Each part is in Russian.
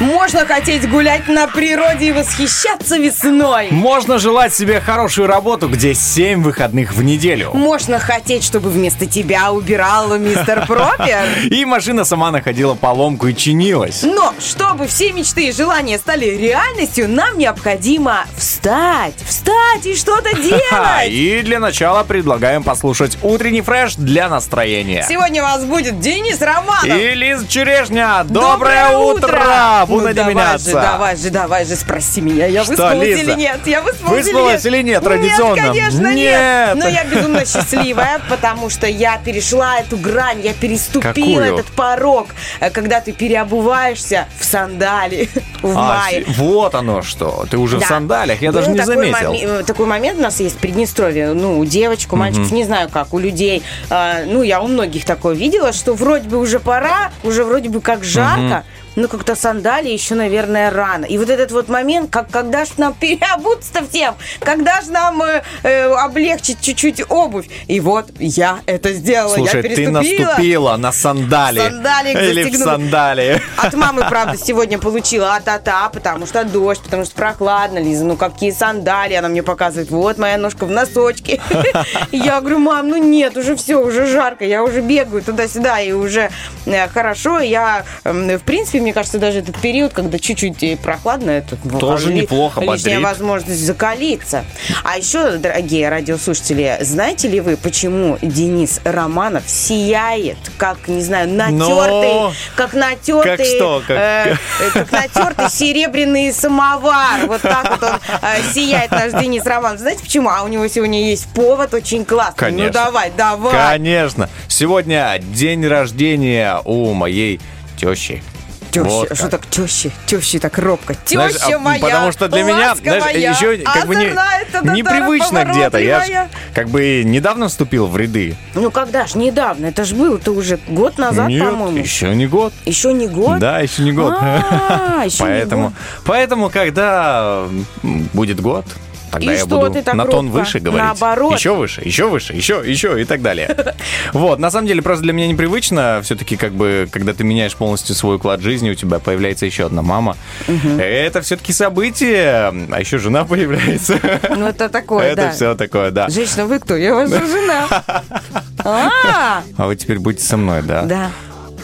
Можно хотеть гулять на природе и восхищаться весной. Можно желать себе хорошую работу, где 7 выходных в неделю. Можно хотеть, чтобы вместо тебя убирал мистер Пропер. И машина сама находила поломку и чинилась. Но чтобы все мечты и желания стали реальностью, нам необходимо встать, встать и что-то делать. И для начала предлагаем послушать утренний фреш для настроения. Сегодня у вас будет Денис Романов. И Лиз Черешня, доброе, утро! Буду ну, давай меняться. же, давай же, давай же, спроси меня, я Что, выспалась Лиза? или нет? Я выспалась, Выспалась или нет, традиционно? Нет, конечно, нет. Нет. Но я безумно счастливая, потому что я перешла эту грань, я переступила Какую? этот порог, э, когда ты переобуваешься в сандали в А, мае. вот оно что. Ты уже в Да. сандалях, я Был даже не заметил. моми- э, такой момент у нас есть в Приднестровье. Ну, у девочек, у мальчиков, не знаю как, у людей. а, ну, я у многих такое видела, что вроде бы уже пора, уже вроде бы как жарко. Ну, как-то сандали еще, наверное, рано. И вот этот вот момент, как когда ж нам переобуться всем, когда же нам э, э, облегчить чуть-чуть обувь. И вот я это сделала, Слушай, я ты наступила на сандали. Сандалик Или в застегнула. сандали. От мамы, правда, сегодня получила а-та-та, потому что дождь, потому что прохладно, Лиза, ну какие сандали, она мне показывает, вот моя ножка в носочке. Я говорю, мам, ну нет, уже все, уже жарко, я уже бегаю туда-сюда, и уже э, хорошо, я, в принципе, мне кажется, даже этот период, когда чуть-чуть прохладно, это ну, Тоже ли- неплохо, лишняя бодрит. возможность закалиться. А еще, дорогие радиослушатели, знаете ли вы, почему Денис Романов сияет, как, не знаю, натертый, Но- как натертый, Как что, как- э, э, как натертый серебряный самовар. Вот так вот он э, сияет, наш Денис Романов. Знаете почему? А у него сегодня есть повод очень классный. Конечно. Ну давай, давай. Конечно. Сегодня день рождения у моей тещи. Теща, Вот что так тещи? Тещи так робко. Знаешь, Теща а, моя, Потому что для меня, знаешь, ласковая, еще как бы не, непривычно где-то. Я ж как бы недавно вступил в ряды. Ну когда ж, недавно, это ж было-то уже год назад, Нет, по-моему. еще не год. Еще не год? Да, еще не год. А, еще не поэтому, год. поэтому, когда будет год, тогда И я что буду ты так на тон робко? выше говорить. Наоборот. Еще выше, еще выше, еще, еще и так далее. Вот, на самом деле, просто для меня непривычно. Все-таки, как бы, когда ты меняешь полностью свой уклад жизни, у тебя появляется еще одна мама. Это все-таки событие, а еще жена появляется. Ну это такое, Это да. все такое, да. Женщина, вы кто? Я ваша жена. А, А вы теперь будете со мной, да? да.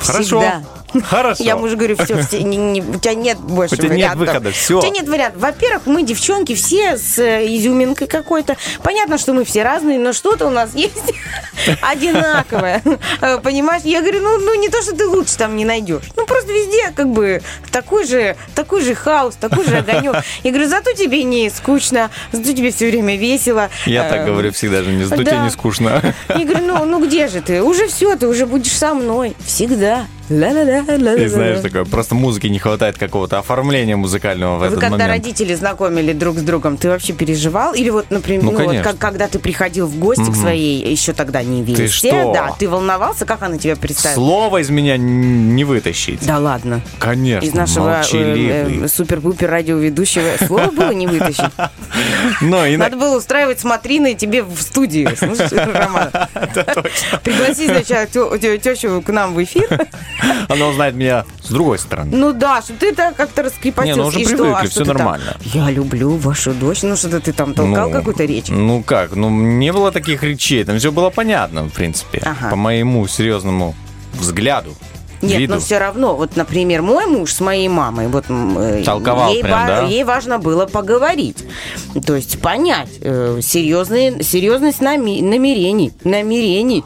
Хорошо. Всегда. Хорошо. Я мужу говорю, все, у тебя нет больше У тебя нет вариантов. выхода, всё. У тебя нет вариантов. Во-первых, мы, девчонки, все с э, изюминкой какой-то. Понятно, что мы все разные, но что-то у нас есть одинаковое. Э, Понимаешь? Я говорю, ну, ну не то, что ты лучше там не найдешь. Ну просто везде как бы такой же, такой же хаос, такой же огонек. Я говорю, зато тебе не скучно, зато тебе все время весело. Я Э, так говорю всегда же, не зато тебе не скучно. Я говорю, ну, ну где же ты? Уже все, ты уже будешь со мной. Всегда. Ла-ла-ла. И знаешь, такое, просто музыки не хватает какого-то оформления музыкального в Вы этот когда момент. родители знакомили друг с другом, ты вообще переживал? Или вот, например, Ну, ну, вот как, когда ты приходил в гости к своей еще тогда невесте, что? да, ты волновался, как она тебя представила? Слово из меня не вытащить. Да ладно. Конечно, Из нашего э, э, супер-пупер радиоведущего слова было не вытащить. Но и на- Надо было устраивать смотрины тебе в студии. Слушай, Роман, пригласи сначала тещу к нам в эфир. она узнает меня с другой стороны. Ну да, чтобы ты так как-то раскрепостился. Не, ну уже И что? привыкли, А что там? нормально. Я люблю вашу дочь. Ну что-то ты там толкал Ну, какую-то речь? Ну как, ну не было таких речей, там все было понятно, в принципе, Ага. по моему серьезному взгляду. Нет, виду. но все равно, вот, например, мой муж с моей мамой, вот э, Толковал ей, прям, да? ей важно было поговорить, то есть понять э, серьезные, серьезность нами- намерений, намерений,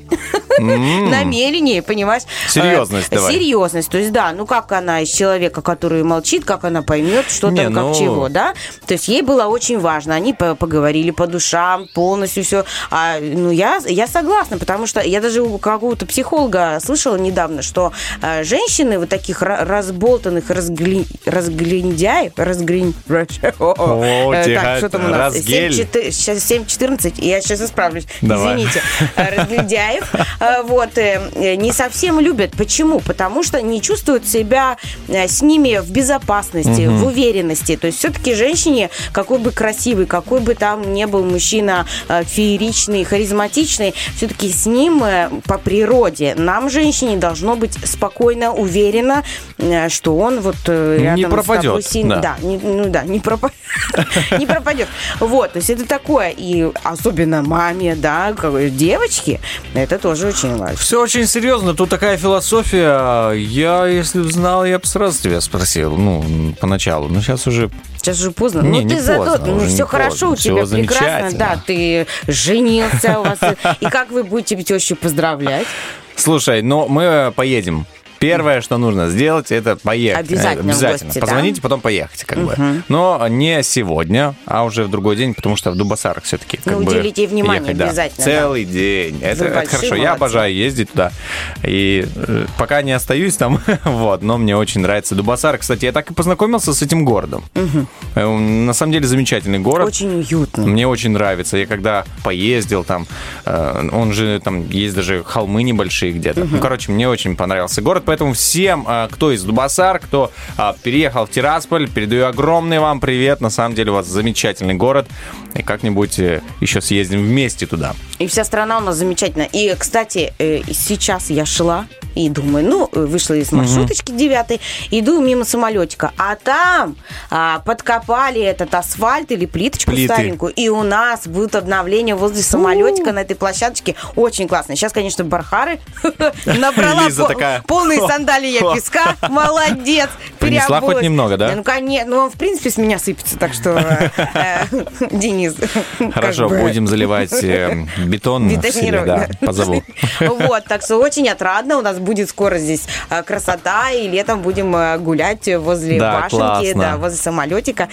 намерений, понимаешь? Серьезность Э, давай. Серьезность, то есть да, ну как она из человека, который молчит, как она поймет, что Не, там, как ну- чего, да? То есть ей было очень важно, они по- поговорили по душам, полностью все. А, ну я, я согласна, потому что я даже у какого-то психолога слышала недавно, что женщины вот таких ра- разболтанных разгли... разглиндяев, разглин... О, Э, так, что там у нас? 7-4 сейчас 7.14, я сейчас исправлюсь, Давай. извините. Э, Разглядяев, э, вот, э, э, не совсем любят. Почему? Потому что не чувствуют себя э, с ними в безопасности, в уверенности. То есть все-таки женщине, какой бы красивый, какой бы там не был мужчина э, фееричный, харизматичный, все-таки с ним э, по природе нам, женщине, должно быть спокойно, уверенно, э, что он вот э, Не рядом с пропадет, тобой сильно- да. Да, не, ну да, не пропадет. Не пропадет. Вот, то есть это такое. И особенно маме, да, девочке, это тоже очень важно. Все очень серьезно, тут такая философия. Я, если бы знал, я бы сразу тебя спросил, ну, поначалу. Но сейчас уже Сейчас уже поздно. Не, ну, не ты зато, поздно, ну, уже не все хорошо у поздно, тебя, всё прекрасно. Да, ты женился у вас. И как вы будете тещу поздравлять? Слушай, но мы поедем. Первое, что нужно сделать, это поехать. Обязательно Обязательно. гости, да? Позвоните, потом поехать, как бы. Но не сегодня, а уже в другой день, потому что в Дубасарах все-таки. Как Ну, бы, уделите внимание ехать, да. обязательно, Целый день. Это, это хорошо. Я молодцы. обожаю ездить туда. И э, пока не остаюсь там, вот, но мне очень нравится Дубасар. Кстати, я так и познакомился с этим городом. Он, На самом деле замечательный город. Очень уютно. Мне очень нравится. Я когда поездил там, э, он же там есть даже холмы небольшие где-то. Ну, короче, мне очень понравился город, поэтому всем, э, кто из Дубасар, кто э, переехал в Тирасполь, передаю огромный вам привет. На самом деле у вас замечательный город. И как-нибудь э, еще съездим вместе туда. И вся страна у нас замечательная. И, кстати, э, сейчас я шла и думаю, ну, э, вышла из маршруточки девятой, иду мимо самолетика, а там а, подкопали этот асфальт или плиточку Плиты. старенькую, и у нас будут обновления возле самолетика на этой площадочке. Очень классно. Сейчас, конечно, Бархары набрала Лиза по- такая. полные сандалии я песка. Молодец. Принесла хоть немного, да? Ну, конечно. Ну, он, в принципе, с меня сыпется, так что, э, э, Денис, Хорошо, будем заливать э, бетон. в Бетонировать, Да, позову. Вот, так что очень отрадно. У нас будет скоро здесь красота, и летом будем гулять возле башенки, да, возле самолетика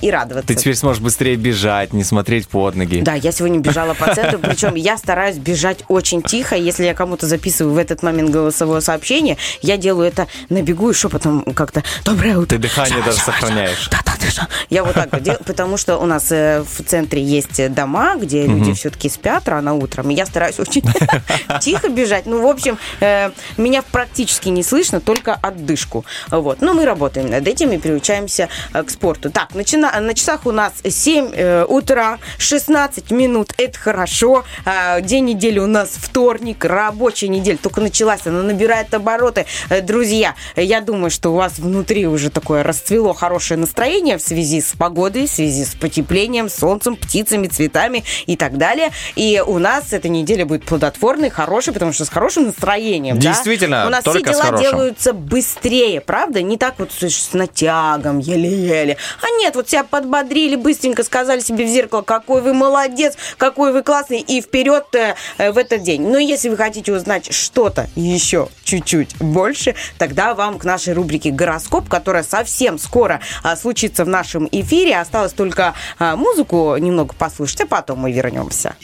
и радоваться. Ты теперь сможешь быстрее бежать, не смотреть под ноги. Да, я сегодня бежала по центру, причем я стараюсь бежать очень тихо. Если я кому-то записываю в этот момент голосовое сообщение, я делаю это на бегу и шепотом как-то «Доброе утро». Ты дыхание даже сохраняешь. Да, да, да, да. Я вот так вот делаю, потому что у нас э, в центре есть дома, где люди все-таки спят рано утром, и я стараюсь очень тихо бежать. Ну, в общем, э, меня практически не слышно, только отдышку. Вот. Но мы работаем над этим и приучаемся э, к спорту. Так, начина- на часах у нас 7 э, утра, 16 минут, это хорошо. А, День недели у нас вторник, рабочая неделя только началась, она набирает обороты. Э, Друзья, я думаю, что у вас внутри уже такое расцвело хорошее настроение в связи с погодой, в связи с потеплением, солнцем, птицами, цветами и так далее. И у нас эта неделя будет плодотворной, хорошей, потому что с хорошим настроением. да, Действительно, у нас все дела делаются быстрее, правда? Не так вот с натягом, еле-еле. А нет, вот себя подбодрили, быстренько сказали себе в зеркало, какой вы молодец, какой вы классный, и вперед э, э, в этот день. Но если вы хотите узнать что-то еще чуть-чуть больше, тогда вам к нашей рубрике «Гороскоп», которая совсем скоро а, случится в нашем эфире. Осталось только а, музыку немного послушать, а потом мы вернемся.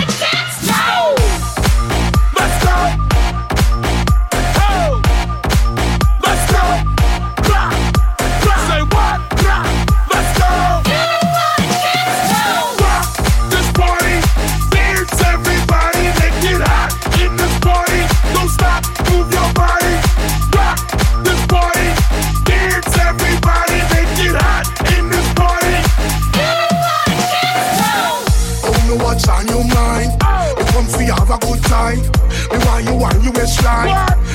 Let's You have a good time. Me want you on your waistline.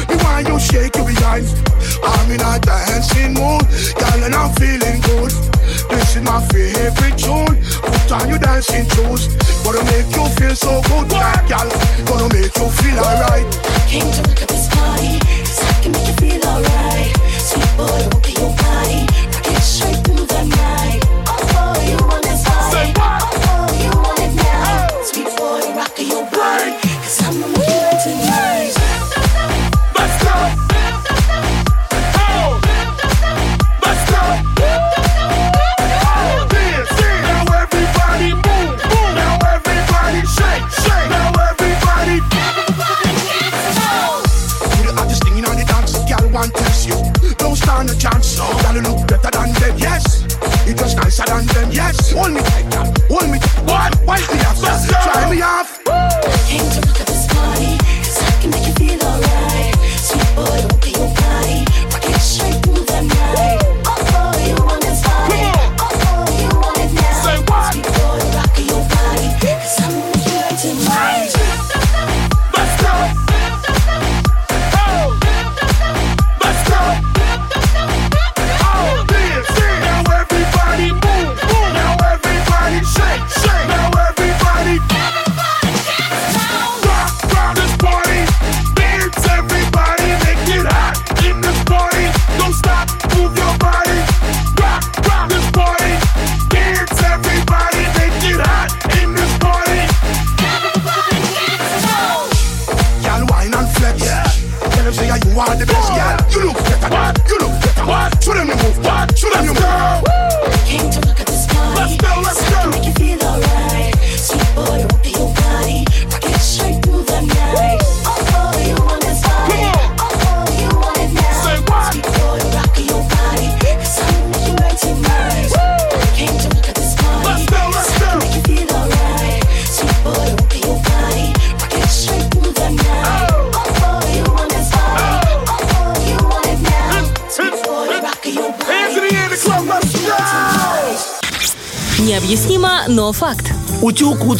Me want you shake your behind. I'm in a dancing mood, girl, and I'm feeling good. This is my favorite tune. Put on your dancing shoes. Gonna make you feel so good, like girl. Gonna make you feel alright. I Came to look at this party, 'cause I can make you feel alright. Sweet boy, rock your body, rock it straight through the night. Stand a chance, girl you look better than them, yes. You just nicer than them, yes. Hold me tight, hold me tight. What? Wipe me off, try me off. Came to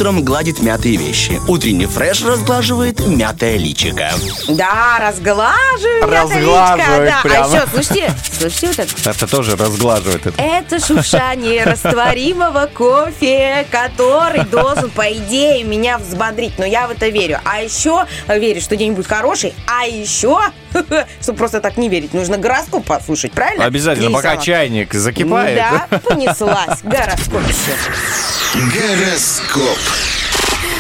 утром гладит мятые вещи. Утренний фреш разглаживает мятое личико. Да, разглаживаю. мятое Разглаживает личико, да. прямо. А еще, слушайте, слушайте вот это. Это тоже разглаживает это. Это шуршание растворимого кофе, который должен, по идее, меня взбодрить. Но я в это верю. А еще верю, что день будет хороший. А еще, чтобы просто так не верить, нужно гороскоп послушать, правильно? Обязательно, пока Елизавета? чайник закипает. Да, понеслась. Гороскопище. Гороскоп.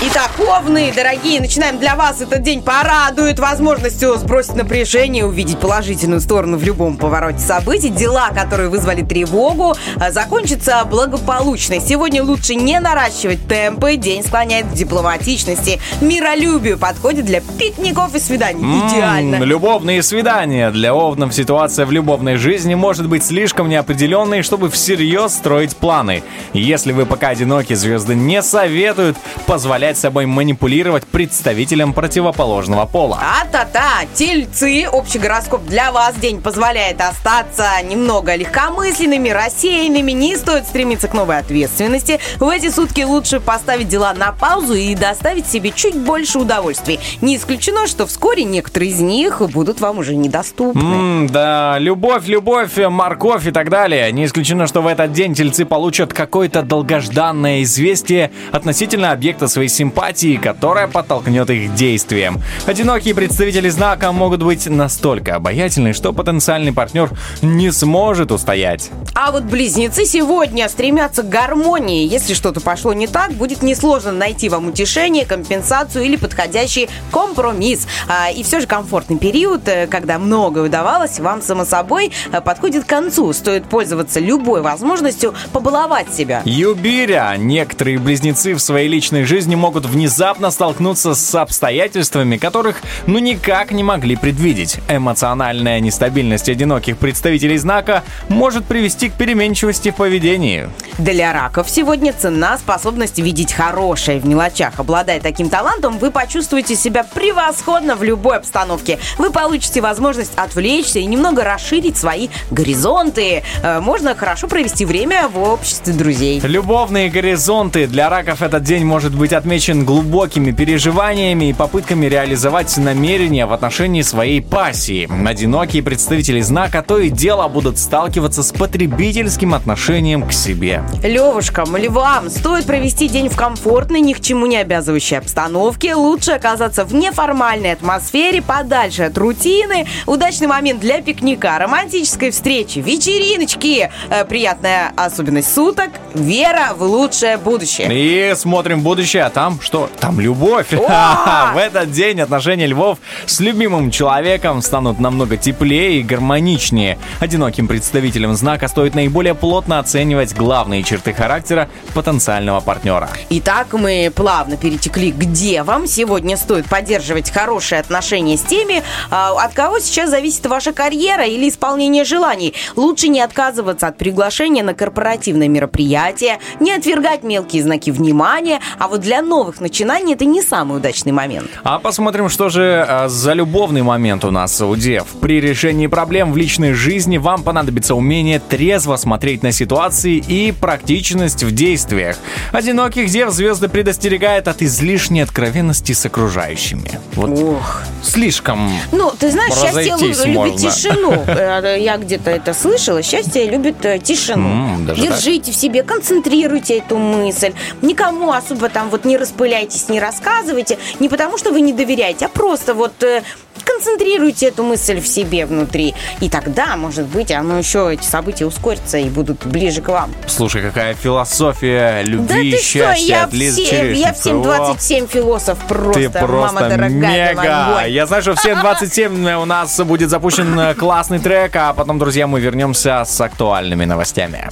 Итак, овны, дорогие, начинаем для вас этот день порадует возможностью сбросить напряжение, увидеть положительную сторону в любом повороте событий. Дела, которые вызвали тревогу, а, закончатся благополучно. Сегодня лучше не наращивать темпы, день склоняет к дипломатичности, миролюбию, подходит для пикников и свиданий. М, Идеально. Любовные свидания. Для овнов ситуация в любовной жизни может быть слишком неопределенной, чтобы всерьез строить планы. Если вы пока одиноки, звезды не советуют позволять собой манипулировать представителям противоположного пола. А-та-та, тельцы, общий гороскоп для вас день позволяет остаться немного легкомысленными, рассеянными, не стоит стремиться к новой ответственности. В эти сутки лучше поставить дела на паузу и доставить себе чуть больше удовольствий. Не исключено, что вскоре некоторые из них будут вам уже недоступны. М, да, любовь, любовь, морковь и так далее. Не исключено, что в этот день тельцы получат какое-то долгожданное известие относительно объекта своей симпатии, которое подтолкнет их к действиям. Одинокие представители знака могут быть настолько обаятельны, что потенциальный партнер не сможет устоять. А вот близнецы сегодня стремятся к гармонии. Если что-то пошло не так, будет несложно найти вам утешение, компенсацию или подходящий компромисс. А, И все же комфортный период, э, когда многое удавалось, вам само собой э, подходит к концу. Стоит пользоваться любой возможностью побаловать себя. Юбиря. Некоторые близнецы в своей личной жизни могут внезапно столкнуться с обстоятельствами, которых ну никак не могли предвидеть. Эмоциональная нестабильность одиноких представителей знака может привести к переменчивости в поведении. Для раков сегодня цена способность видеть хорошее в мелочах. Обладая таким талантом, вы почувствуете себя превосходно в любой обстановке. Вы получите возможность отвлечься и немного расширить свои горизонты. Э, Можно хорошо провести время в обществе друзей. Любовные горизонты. Для раков этот день может быть отмечен помечен глубокими переживаниями и попытками реализовать намерения в отношении своей пассии. Одинокие представители знака то и дело будут сталкиваться с потребительским отношением к себе. Левушкам или вам стоит провести день в комфортной, ни к чему не обязывающей обстановке. Лучше оказаться в неформальной атмосфере, подальше от рутины. Удачный момент для пикника, романтической встречи, вечериночки. Э, приятная особенность суток. Вера в лучшее будущее. И смотрим будущее, а там что? Там любовь. В этот день отношения львов с любимым человеком станут намного теплее и гармоничнее. Одиноким представителям знака стоит наиболее плотно оценивать главные черты характера потенциального партнера. Итак, мы плавно перетекли к девам. Сегодня стоит поддерживать хорошие отношения с теми, а, от кого сейчас зависит ваша карьера или исполнение желаний. Лучше не отказываться от приглашения на корпоративное мероприятие, не отвергать мелкие знаки внимания, а вот для новых начинаний это не самый удачный момент. А посмотрим, что же а, за любовный момент у нас у дев. При решении проблем в личной жизни вам понадобится умение трезво смотреть на ситуации и практичность в действиях. Одиноких дев звезды предостерегают от излишней откровенности с окружающими. Вот Ох. слишком Ну, ты знаешь, счастье лю- любит можно. тишину. Э, Я где-то это слышала. Счастье любит э, тишину. М, даже Держите в себе, концентрируйте эту мысль. Никому особо там вот не распыляйтесь, не рассказывайте. Не потому, что вы не доверяете, а просто вот э, концентрируйте эту мысль в себе внутри. И тогда, может быть, оно еще, эти события ускорятся и будут ближе к вам. Слушай, какая философия любви, да ты что, счастья я, от Лизы все, я Черешницы. всем О, 27 философ просто, Ты просто мама дорогая, мега! Я знаю, что все 27 у нас будет запущен э, классный трек, а потом, друзья, мы вернемся с актуальными новостями.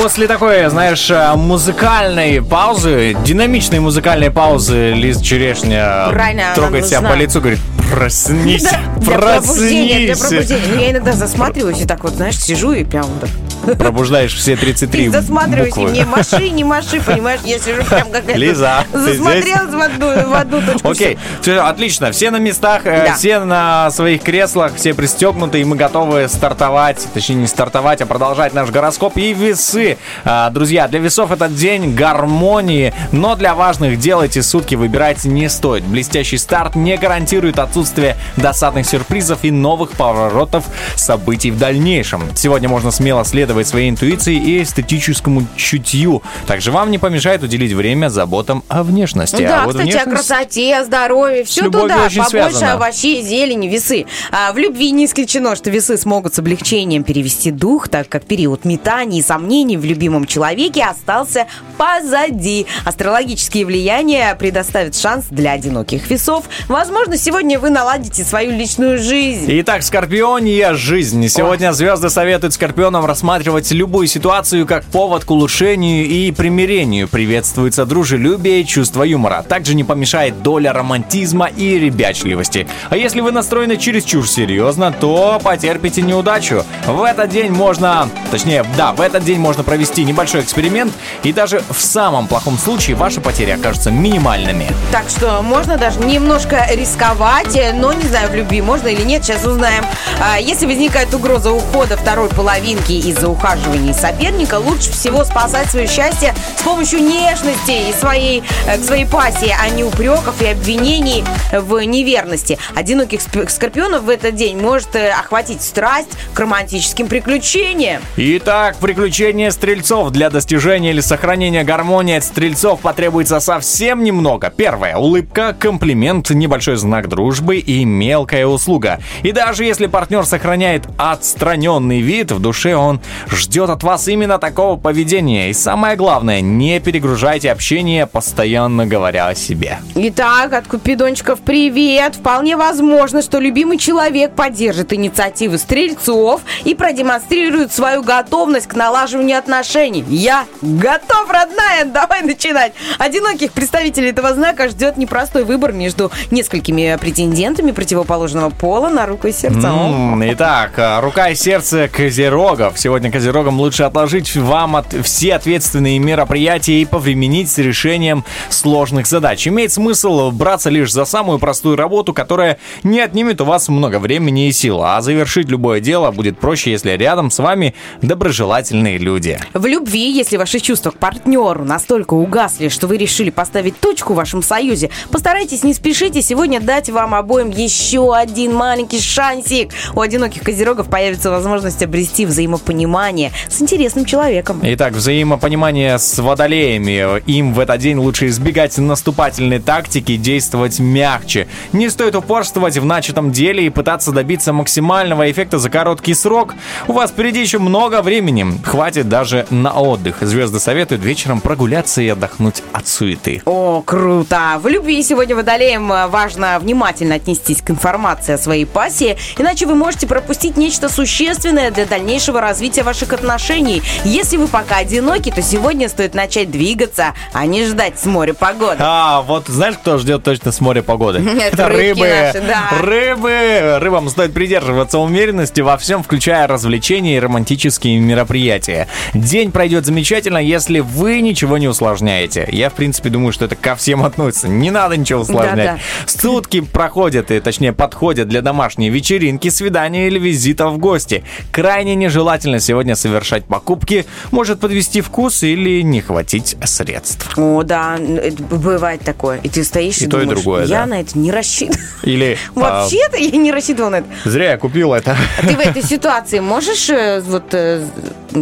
После такой, знаешь, э, музыкальной паузы, динамичной музыкальной паузы, Лиз Черешня Правильно, трогает себя нужна. по лицу, говорит, Проснись, Да, для пробуждения, для проснись. пробуждения. Ну, я иногда засматриваюсь и так вот, знаешь, сижу и прям так. Пробуждаешь все 33 И засматриваюсь, и буквы. не маши, не маши, понимаешь, я сижу прям какая-то... Лиза, Засмотрелась в одну, точку. Окей, все, отлично. Все на местах, э, все на своих креслах, все пристегнуты, и мы готовы стартовать, точнее не стартовать, а продолжать наш гороскоп и весы. А, Друзья, для весов этот день гармонии, но для важных дел эти сутки выбирать не стоит. Блестящий старт не гарантирует отсутствие досадных сюрпризов и новых поворотов событий в дальнейшем. Сегодня можно смело следовать своей интуиции и эстетическому чутью. Также вам не помешает уделить время заботам о внешности. Да, а вот кстати, о внешность- красоте, о здоровье, все туда. Побольше связано. овощей, зелени, весы. А, в любви не исключено, что весы смогут с облегчением перевести дух, так как период метаний и сомнений в любимом человеке остался позади. Астрологические влияния предоставят шанс для одиноких весов. Возможно, сегодня вы наладите свою личную жизнь. Итак, Скорпиония жизнь. Сегодня звезды советуют Скорпионам рассматривать любую ситуацию как повод к улучшению и примирению. Приветствуется дружелюбие чувство юмора. Также не помешает доля романтизма и ребячливости. А если вы настроены чересчур серьезно, то потерпите неудачу. В этот день можно, точнее, да, в этот день можно провести небольшой эксперимент, и даже в самом плохом случае ваши потери окажутся минимальными. Так что можно даже немножко рисковать, э, но не знаю, в любви можно или нет, сейчас узнаем. А, Если возникает угроза ухода второй половинки из-за ухаживаний соперника, лучше всего спасать свое счастье с помощью нежности и своей, к своей пассии, а не упреков и обвинений в неверности. Одиноких скорпионов в этот день может э, охватить страсть к романтическим приключениям. Итак, приключения стрельцов. Для достижения или сохранения гармонии от стрельцов потребуется совсем немного. Первое. Улыбка, комплимент, небольшой знак дружбы и мелкая услуга. И даже если партнер сохраняет отстраненный вид, в душе он ждет от вас именно такого поведения. И самое главное, не перегружайте общение, постоянно говоря о себе. Итак, от Купидончиков привет! Вполне возможно, что любимый человек поддержит инициативы стрельцов и продемонстрирует свою готовность к налаживанию отношений. Я готов, родная! Давай начинать! Одиноких представителей этого знака ждет непростой выбор между несколькими претендентами противоположного пола на руку и сердце. М, Итак, а, рука и сердце козерогов. Сегодня козерогам лучше отложить вам от, все ответственные мероприятия и повременить с решением сложных задач. Имеет смысл браться лишь за самую простую работу, которая не отнимет у вас много времени и сил, а завершить любое дело будет проще, если рядом с вами доброжелательные люди. В любви, если ваши чувства к партнеру настолько угасли, что вы решили поставить точку в вашем союзе, постарайтесь не спешите сегодня дать вам обоим еще один маленький шансик. У одиноких козерогов появится возможность обрести взаимопонимание с интересным человеком. Итак, взаимопонимание с водолеями. Им в этот день лучше избегать наступательной тактики и действовать мягче. Не стоит упорствовать в начатом деле и пытаться добиться максимального эффекта за короткий срок. У вас впереди еще много времени. Хватит даже на отдых. Звезды советуют вечером прогуляться и отдохнуть от суеты. О, круто! В любви сегодня водолеям э, важно внимательно отнестись к информации о своей пассии, иначе вы можете пропустить нечто существенное для дальнейшего развития ваших отношений. Если вы пока одиноки, то сегодня стоит начать двигаться, а не ждать с моря погоды. А, вот знаешь, кто ждет точно с моря погоды? Это наши, да. Рыбы! Рыбам стоит придерживаться умеренности во всем, включая развлечения и романтические мероприятия. День пройдет замечательно, если вы ничего не усложняете. Я, в принципе, думаю, что это ко всем относится. Не надо ничего усложнять. Сутки проходят, и точнее подходят для домашней вечеринки, свидания или визита в гости. Крайне нежелательно сегодня совершать покупки, может подвести вкус или не хватить средств. О, да, бывает такое. И ты стоишь и, И то, и думаешь, другое, я да. на это не рассчитывал. Или Вообще-то я не рассчитывал на это. зря я купил это. А Ты в этой ситуации можешь э, вот э,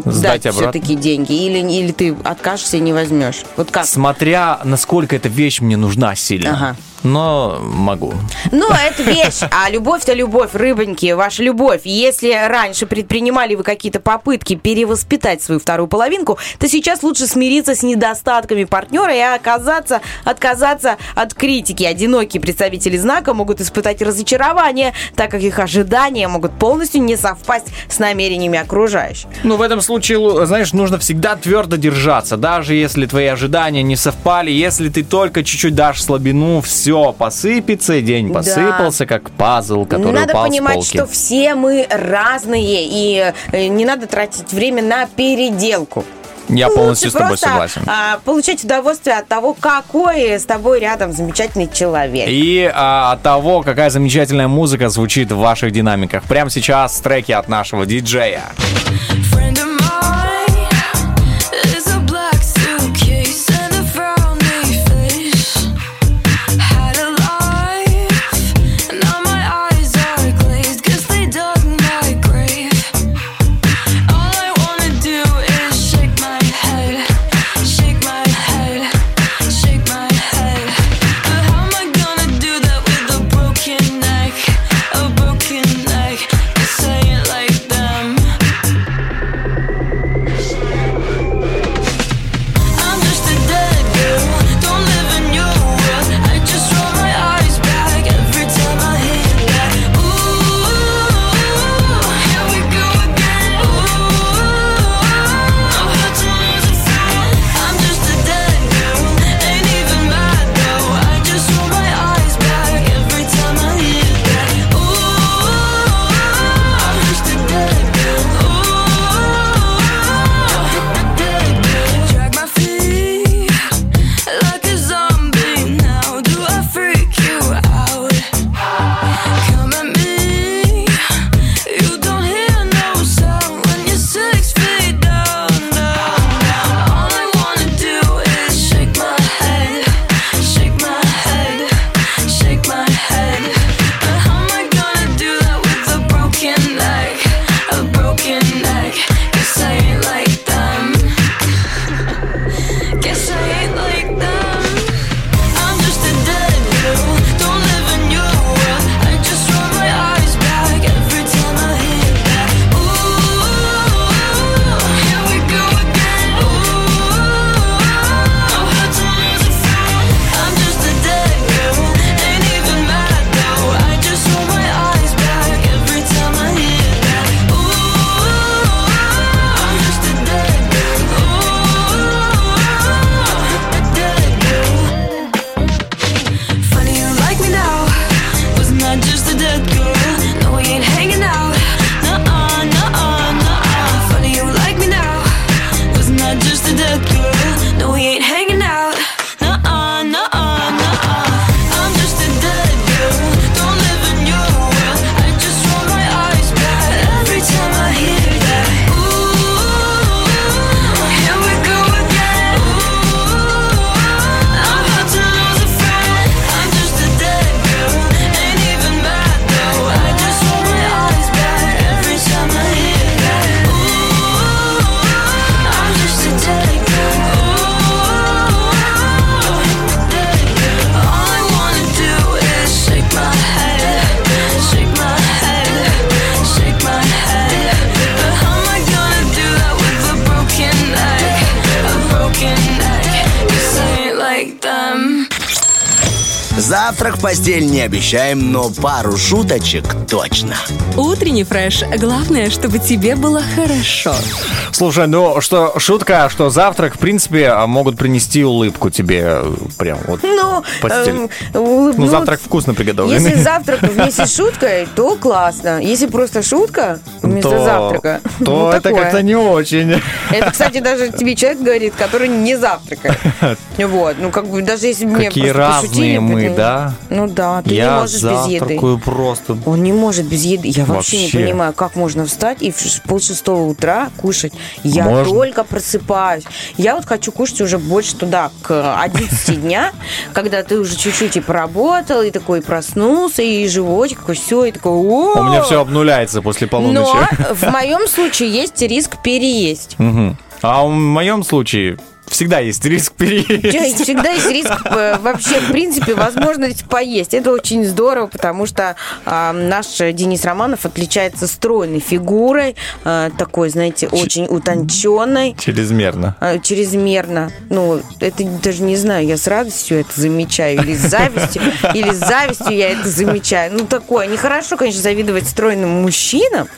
Сдать дать все-таки деньги? Или, или ты откажешься и не возьмешь? Вот как? Смотря насколько эта вещь мне нужна сильно. Ага. Но могу. Ну, это вещь, а любовь-то любовь, рыбоньки, ваша любовь. Если раньше предпринимали вы какие-то попытки перевоспитать свою вторую половинку, то сейчас лучше смириться с недостатками партнера и оказаться, отказаться от критики. Одинокие представители знака могут испытать разочарование, так как их ожидания могут полностью не совпасть с намерениями окружающих. Ну, в этом случае, лу- знаешь, нужно всегда твердо держаться. Даже если твои ожидания не совпали, если ты только чуть-чуть дашь слабину, все все посыпется, день Да. посыпался, как пазл, который Надо упал с понимать, полки. что все мы разные, и э, не надо тратить время на переделку. Я полностью Лучше с тобой просто, согласен. а, получать удовольствие от того, какой с тобой рядом замечательный человек. И а, от того, какая замечательная музыка звучит в ваших динамиках. Прямо сейчас треки от нашего диджея. Friend of обещаем, но пару шуточек точно. Утренний фреш. Главное, чтобы тебе было хорошо. Слушай, ну что, шутка, что завтрак, в принципе, а, могут принести улыбку тебе. э, Прям вот. Ну, Постель. эм, улыбнуться- Ну, завтрак вкусно приготовленный. Если завтрак вместе с шуткой, то классно. Если просто шутка вместо то, завтрака, то ну, это такое. как-то не очень. Это, кстати, даже тебе человек говорит, который не завтракает. Вот, ну как бы даже если мне Какие разные мы, да? Ну да, ты не можешь без еды. просто. Он не может без еды. Я вообще, не понимаю, как можно встать и в полшестого утра кушать. Я только просыпаюсь. Я вот хочу кушать уже больше туда, к 11 дня, когда ты уже чуть-чуть и поработал, и такой проснулся, и животик, и все, и такой «О!» У меня все обнуляется после Но полуночи. в моем случае есть риск переесть. А в моем случае всегда есть риск переесть. Всегда есть риск э, вообще, в принципе, возможность поесть. Это очень здорово, потому что а, наш Денис Романов отличается стройной фигурой, а, такой, знаете, очень утонченной. Чрезмерно. а, Чрезмерно. Ну, это даже не знаю, я с радостью это замечаю. Или с завистью. Или с завистью я это замечаю. Ну, такое. Нехорошо, конечно, завидовать стройным мужчинам.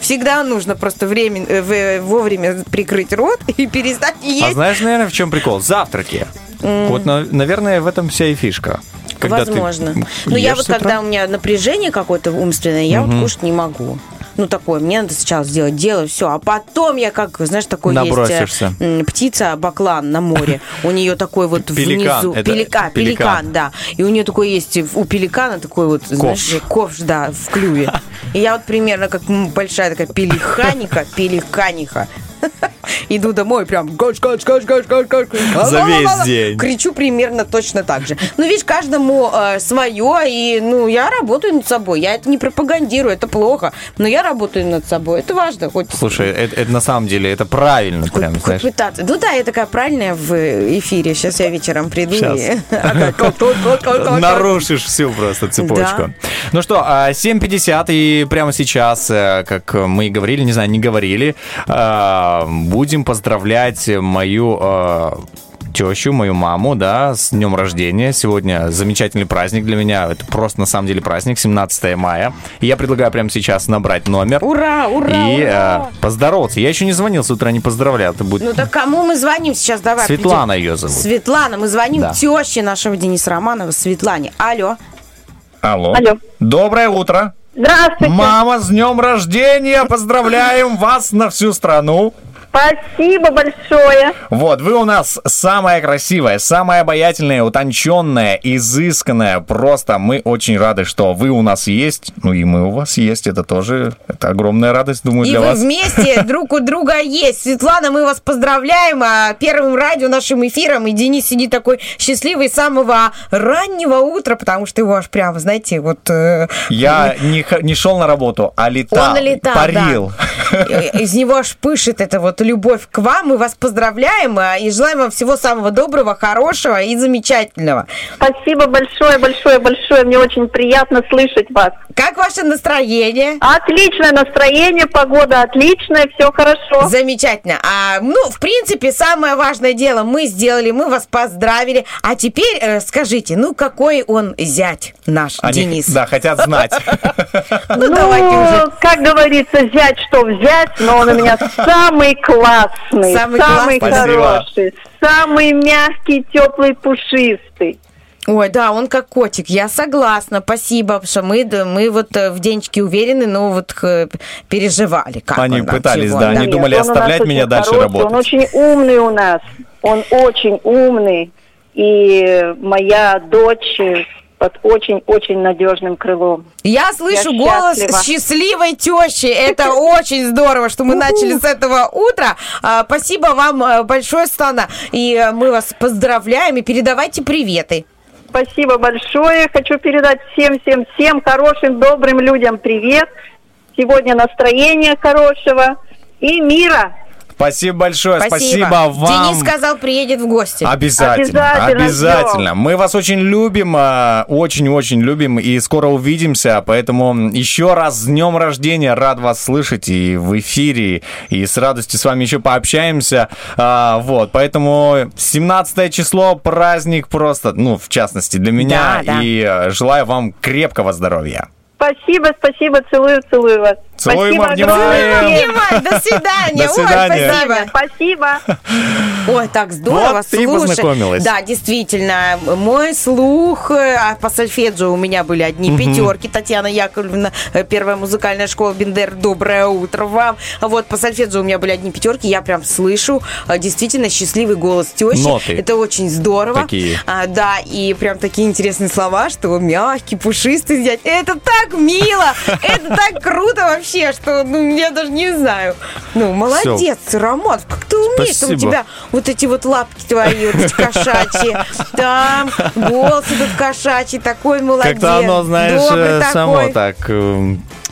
Всегда нужно просто время, э, в- вовремя прикрыть рот и перестать есть. Знаешь, наверное, в чем прикол? Завтраки. Вот, на- наверное, в этом вся и фишка. когда Возможно. Но я ешь вот когда у меня напряжение какое-то умственное, я вот кушать не могу. Ну, такое, мне надо сначала сделать дело, все, а потом я как, знаешь, такой есть э, птица, баклан на море. У нее такой вот Пеликан, внизу... это Пелика- пеликан. пеликан, да. И у нее такой есть, у пеликана такой вот, знаешь, ковш, да, в клюве. И я вот примерно как большая такая пеликаника, пеликаниха. Иду домой, прям гош, гош, гош, гош, гош, гош. За весь день. Кричу примерно точно так же. Ну, видишь, каждому э, свое, и, ну, я работаю над собой. Я это не пропагандирую, это плохо. Но я работаю над собой. Это важно. Хоть Слушай, это, это на самом деле, это правильно прям, хоть знаешь. пытаться. Ну да, я такая правильная в эфире. Сейчас я вечером приду и... Нарушишь всю просто цепочку. Ну что, а, 7.50 и прямо сейчас, э, как мы и говорили, не знаю, не говорили, а, будем поздравлять мою э, тещу, мою маму, да, с днем рождения. Сегодня замечательный праздник для меня. Это просто на самом деле праздник, 17 мая. И я предлагаю прямо сейчас набрать номер. Ура, ура, и ура. э, поздороваться. Я еще не звонил с утра, не поздравлял. Это будет Ну так кому мы звоним сейчас? Давай. Светлана определим. ее зовут. Светлана, мы звоним Да. теще нашего Дениса Романова, Светлане. Алло. Алло. Алло. Доброе утро. Здравствуйте. Мама, с днем рождения! Поздравляем вас на всю страну! Спасибо большое. Вот, вы у нас самая красивая, самая обаятельная, утонченная, изысканная. Просто мы очень рады, что вы у нас есть. Ну и мы у вас есть. Это тоже это огромная радость, думаю, И для вы вас. вместе друг у друга есть. Светлана, мы вас поздравляем а, первым радио нашим эфиром. И Денис сидит такой счастливый с самого раннего утра, потому что его аж прямо, знаете, вот... э, Я не, не шел на работу, а летал, Он летал, парил. да. Э, Из него аж пышет эта вот любовь к вам. Мы вас поздравляем а, и желаем вам всего самого доброго, хорошего и замечательного. Спасибо большое, большое, большое. Мне очень приятно слышать вас. Как ваше настроение? Отличное настроение, погода отличная, все хорошо. Замечательно. А, ну, в принципе, самое важное дело мы сделали, мы вас поздравили. А теперь э, скажите, ну, какой он зять наш, Они, Денис? да, хотят знать. Ну, давайте уже. как говорится, взять, что взять, но он у меня самый классный, Самый самый, классный. Спасибо. хороший, самый мягкий, теплый, пушистый. Ой, да, он как котик, я согласна, спасибо, что мы, да, мы вот э, в Денечке уверены, но вот э, переживали, как Они пытались, чего да, он они нам. думали нас оставлять меня дальше хороший, работать. Он очень умный у нас, он очень умный, и моя дочь под очень-очень надежным крылом. Я слышу Я голос счастлива. счастливой тещи. Это очень здорово, что мы начали с этого утра. А, Спасибо вам э, большое, Стана. И э, мы вас поздравляем и передавайте приветы. Спасибо большое. Хочу передать всем-всем-всем хорошим, добрым людям привет. Сегодня настроение хорошего и мира. Спасибо большое, спасибо, вам. Денис сказал, приедет в гости. Обязательно, Обязательно обязательно. Мы вас очень любим, а, очень-очень любим и скоро увидимся, поэтому еще раз с днем рождения, рад вас слышать и в эфире, и с радостью с вами еще пообщаемся. А, Вот, поэтому 17 число, праздник просто, ну, в частности, для меня, Да, да. и э, желаю вам крепкого здоровья. Спасибо, спасибо, целую, целую вас. Целуем, спасибо обнимаем. Обнимаю, До свидания. До Ой, свидания. спасибо. Спасибо. Ой, так здорово, Вот ты слушай. познакомилась. Да, действительно, мой слух, э, а по сольфеджио у меня были одни пятерки. Татьяна Яковлевна, э, первая музыкальная школа Бендер, доброе утро вам. А Вот по сольфеджио у меня были одни пятерки, я прям слышу э, действительно счастливый голос тещи. Ноты. Это очень здорово. Такие. А, да, и прям такие интересные слова, что мягкий, пушистый взять. Это так мило! Это так круто вообще, что ну, я даже не знаю. Ну, молодец, Роман, как ты умеешь, что у Спасибо. тебя вот эти вот лапки твои, вот эти кошачьи, там голос этот кошачий, такой молодец. Как-то оно, знаешь, добрый э, такой. само так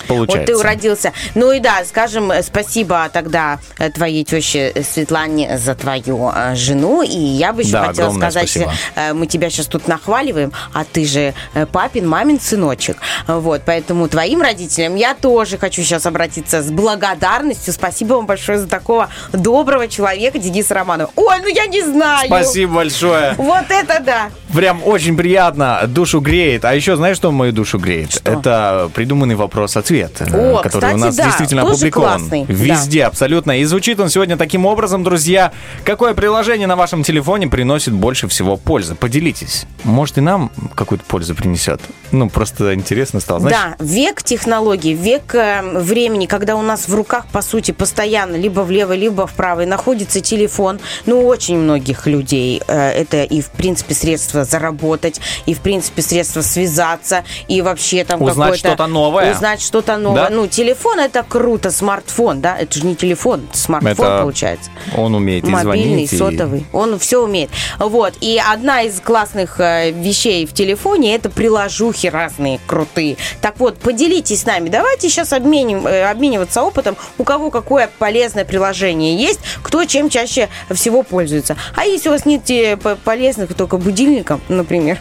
э, Вот получается. ты уродился. Ну и да, скажем э, спасибо тогда э, твоей теще Светлане за твою э, жену. И я бы еще Да, хотела сказать, спасибо. мы тебя сейчас тут нахваливаем, а ты же папин, мамин сыночек. Вот, поэтому твоим родителям я тоже хочу сейчас обратиться с благодарностью. Спасибо вам большое за такого доброго человека Дениса Романова. Ой, ну я не знаю. Спасибо большое. Вот это да. Прям очень приятно, душу греет. А еще знаешь, что мою душу греет? Что? Это придуманный вопрос-ответ, э, О, который у кстати, нас да, действительно опубликован. классный, да. Везде, абсолютно. И звучит он сегодня таким образом, друзья. Какое приложение на вашем телефоне приносит больше всего пользы? Поделитесь. Может, и нам какую-то пользу принесет. Ну, просто интересно стало. Знаешь, Да, век технологий, век э, времени, когда у нас в руках, по сути, постоянно либо в левой, либо в правой находится телефон. Ну, у очень многих людей э, это и, в принципе, средство заработать, и, в принципе, средство связаться, и вообще там Узнать какое-то... что-то новое. Узнать что-то новое. Да? Ну, телефон это круто, смартфон, да? Это же не телефон, смартфон Это получается. он умеет и Мобильный, звонить, и- сотовый. Он все умеет. Вот. И одна из классных э, вещей в телефоне это приложухи разные крутые. Так вот, поделитесь с нами. Давайте сейчас обменим, э, обмениваться опытом, у кого какое полезное приложение есть, кто чем чаще всего пользуется. А если у вас нет э, полезных только будильником, например.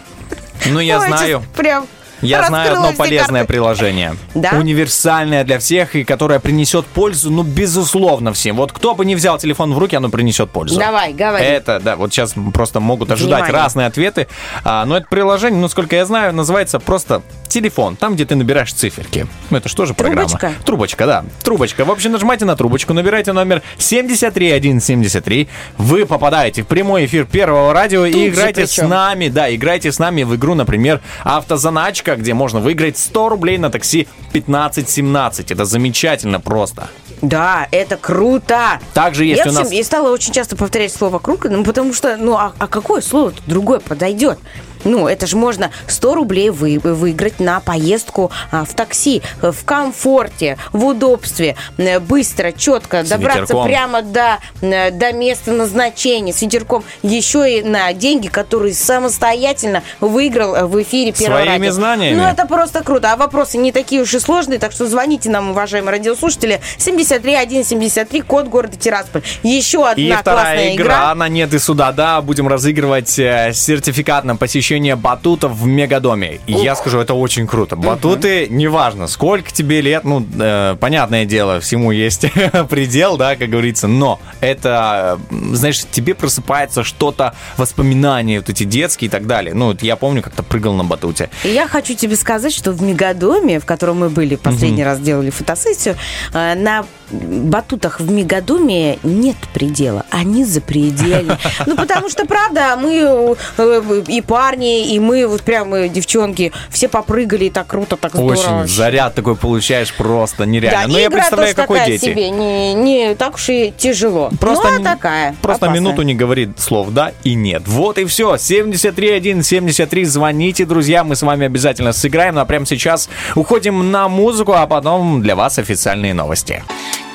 Ну, я Ой, знаю. Прям Я знаю одно полезное карты. приложение. Да? Универсальное для всех и которое принесет пользу, ну, безусловно, всем. Вот кто бы не взял телефон в руки, оно принесет пользу. Давай, говори. Это, да, вот сейчас просто могут ожидать Внимание. разные ответы. А, но это приложение, ну, сколько я знаю, называется просто телефон. Там, где ты набираешь циферки. Ну, это что же программа? Трубочка? Трубочка, да. Трубочка. В общем, нажимайте на трубочку, набирайте номер 73173. Вы попадаете в прямой эфир Первого радио Тут и играйте с нами. Да, играйте с нами в игру, например, автозаначка, где можно выиграть 100 рублей на такси 1517. Это замечательно просто. Да, это круто. Также есть я у нас... я стала очень часто повторять слово круг, ну потому что, ну а, а какое слово другое подойдет? Ну, это же можно 100 рублей вы, выиграть на поездку а, в такси, в комфорте, в удобстве, э, быстро, четко, С добраться ветерком. прямо до, э, до места назначения с ветерком. Еще и на деньги, которые самостоятельно выиграл э, в эфире Первого Своими радио. знаниями. Ну, это просто круто. А вопросы не такие уж и сложные, так что звоните нам, уважаемые радиослушатели. 73173, код города Тирасполь. Еще одна И классная игра, игра. она нет и сюда, да, будем разыгрывать сертификат на посещение батутов в Мегадоме. И я скажу, это очень круто. Батуты, неважно, сколько тебе лет, ну, э, понятное дело, всему есть предел, да, как говорится, но это, знаешь, тебе просыпается что-то, воспоминания вот эти детские и так далее. Ну, вот я помню, как-то прыгал на батуте. И я хочу тебе сказать, что в Мегадоме, в котором мы были, последний раз делали фотосессию, э, на батутах в Мегадоме нет предела. Они запредельные. Ну, потому что, правда, мы э, и парни, и мы, вот прям э, девчонки, все попрыгали, и так круто, так здорово. Очень заряд такой получаешь просто нереально. Да, но и я представляю, какой такая дети. себе, не, не так уж и тяжело. Просто ну, а такая. Просто опасная. минуту не говорит слов «да» и «нет». Вот и все. 73173. Звоните, друзья. Мы с вами обязательно сыграем. Ну а прямо сейчас уходим на музыку, а потом для вас официальные новости.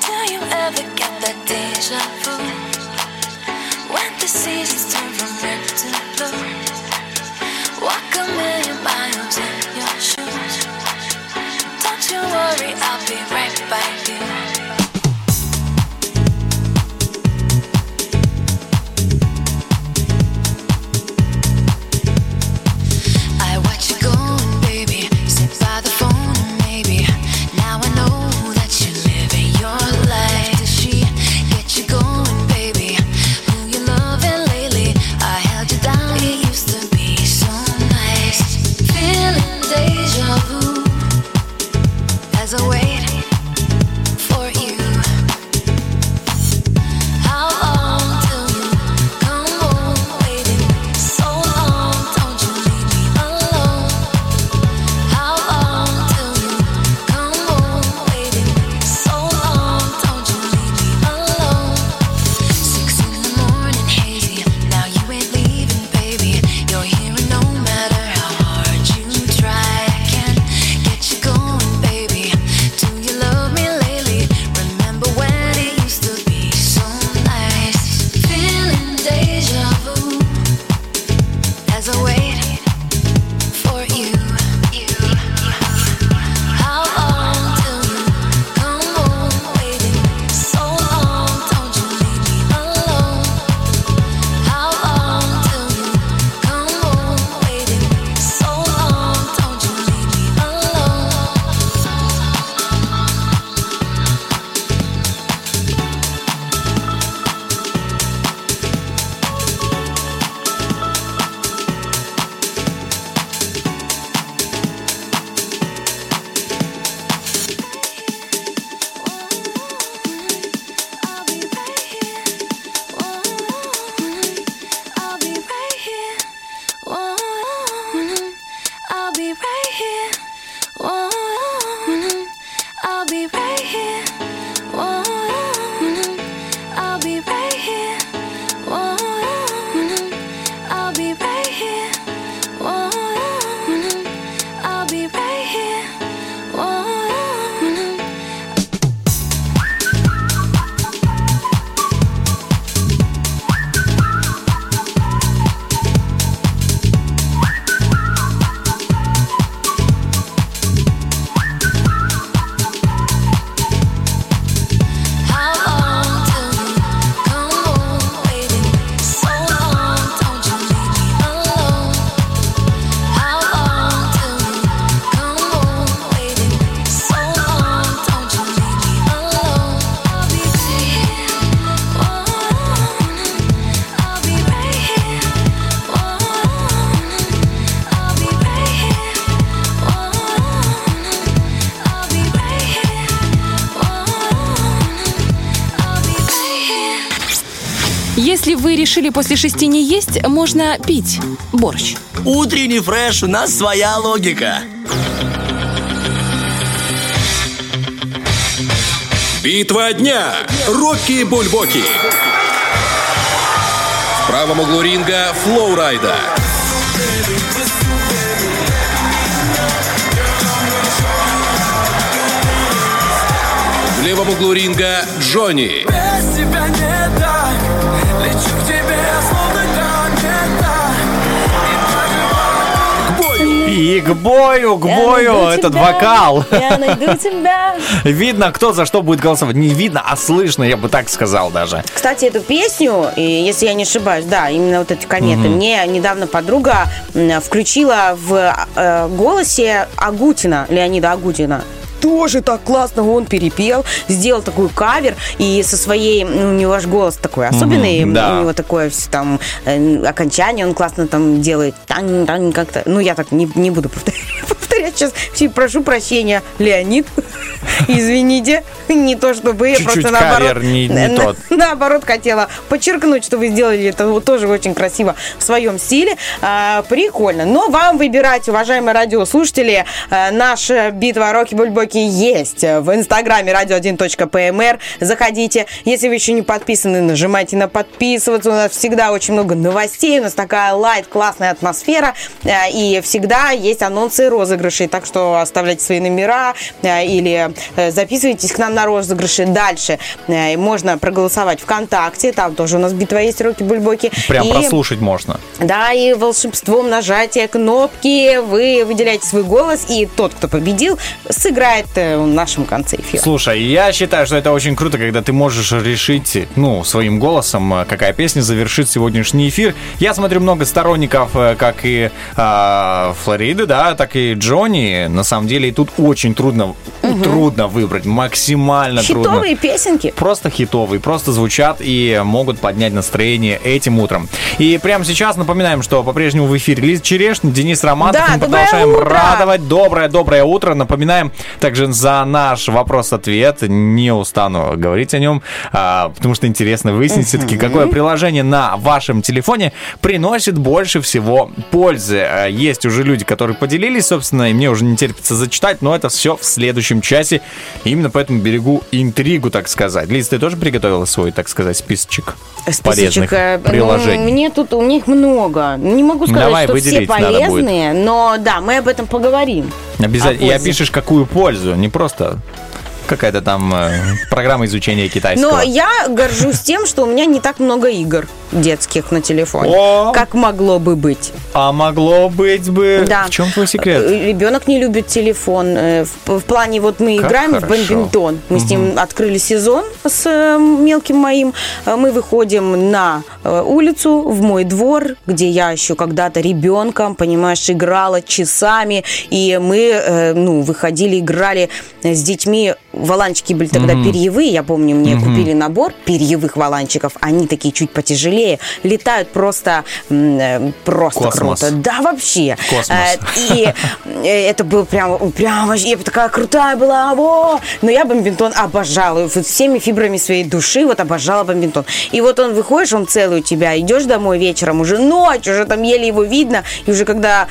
Do you ever get that deja I'll be right back. Решили после шести не есть, можно пить борщ. Утренний фреш, у нас своя логика. Битва дня. Рокки Бульбоки. В правом углу ринга Флоурайда. В левом углу ринга Джонни. Без тебя не так Лечу к тебе, словно комета И к бою, к Я бою, этот тебя, вокал. Я найду тебя. Видно, кто за что будет голосовать. Не видно, а слышно, я бы так сказал даже. Кстати, эту песню, и если я не ошибаюсь, да, именно вот эти кометы, мне недавно подруга включила в э, голосе Агутина, Леонида Агутина. Тоже так классно. Он перепел, сделал такой кавер, и со своей, у него аж голос такой особенный, Мгм, да. у него такое всё там э, окончание, он классно там делает, тань, тань, как-то, ну, я так не, не буду повторять, повторять сейчас, Все, прошу прощения, Леонид, извините, не то чтобы я просто наоборот, не- не на- тот. наоборот хотела подчеркнуть, что вы сделали это тоже очень красиво в своем стиле, А, прикольно, но вам выбирать, уважаемые радиослушатели, а, наша битва Роки Бульбоки есть в инстаграме radio1.pmr, заходите, если вы еще не подписаны, нажимайте на подписываться, у нас всегда очень много новостей, у нас такая лайт, классная атмосфера, а, и всегда есть анонсы розыгрышей, так что оставляйте свои номера а, или э, записывайтесь к нам на розыгрыши. Дальше э, можно проголосовать ВКонтакте, там тоже у нас битва есть Роки Бульбоки. Прям И- прослушать можно. да, и волшебством нажатия кнопки вы выделяете свой голос, и тот, кто победил, сыграет э, в нашем конце эфира. Слушай, я считаю, что это очень круто, когда ты можешь решить, ну, своим голосом, э, какая песня завершит сегодняшний эфир. Я смотрю много сторонников, э, как и а, Флориды, да, так и Джонни. На самом деле, и тут очень трудно, трудно выбрать, максимально трудно. Хитовые песенки. Просто хитовые, просто звучат и могут поднять настроение этим утром. И прямо сейчас напоминаем, что по-прежнему в эфире Лиза Черешня, Денис Романов. Да, Мы продолжаем утро! радовать. Доброе-доброе утро. Напоминаем также за наш вопрос-ответ. Не устану говорить о нем, а, потому что интересно выяснить все-таки, какое приложение на вашем телефоне приносит больше всего пользы. А, Есть уже люди, которые поделились, собственно, и мне уже не терпится зачитать, но это все в следующем часе. Именно поэтому берегу интригу, так сказать. Лиз, ты тоже приготовила свой, так сказать, списочек, полезных Списочек, э, ну, приложений? мне тут, у них много. Не могу сказать, Давай, что все полезные, но да, мы об этом поговорим. Обязательно. И опишешь, какую пользу, не просто какая-то там э, программа изучения китайского. Но я горжусь тем, что у меня не так много игр детских на телефоне, О! как могло бы быть. А могло быть бы... Да. В чем твой секрет? Э, Ребенок не любит телефон. Э, В, в плане вот мы Как играем в хорошо. бадминтон. Мы с ним открыли сезон с мелким моим. Мы выходим на улицу, в мой двор, где я еще когда-то ребенком, понимаешь, играла часами. И мы, ну, выходили, играли с детьми. Воланчики были тогда перьевые. Я помню, мне купили набор перьевых воланчиков. Они такие чуть потяжелее. Летают просто, э, просто Космос. круто. Да, вообще. Космос. Э, и э, это был прям, прям вообще, я такая крутая была, во! Но я бомбинтон обожала, вот всеми фибрами своей души вот обожала бомбинтон. И вот он выходишь, он целый у тебя, идешь домой вечером, уже ночь, уже там еле его видно, и уже когда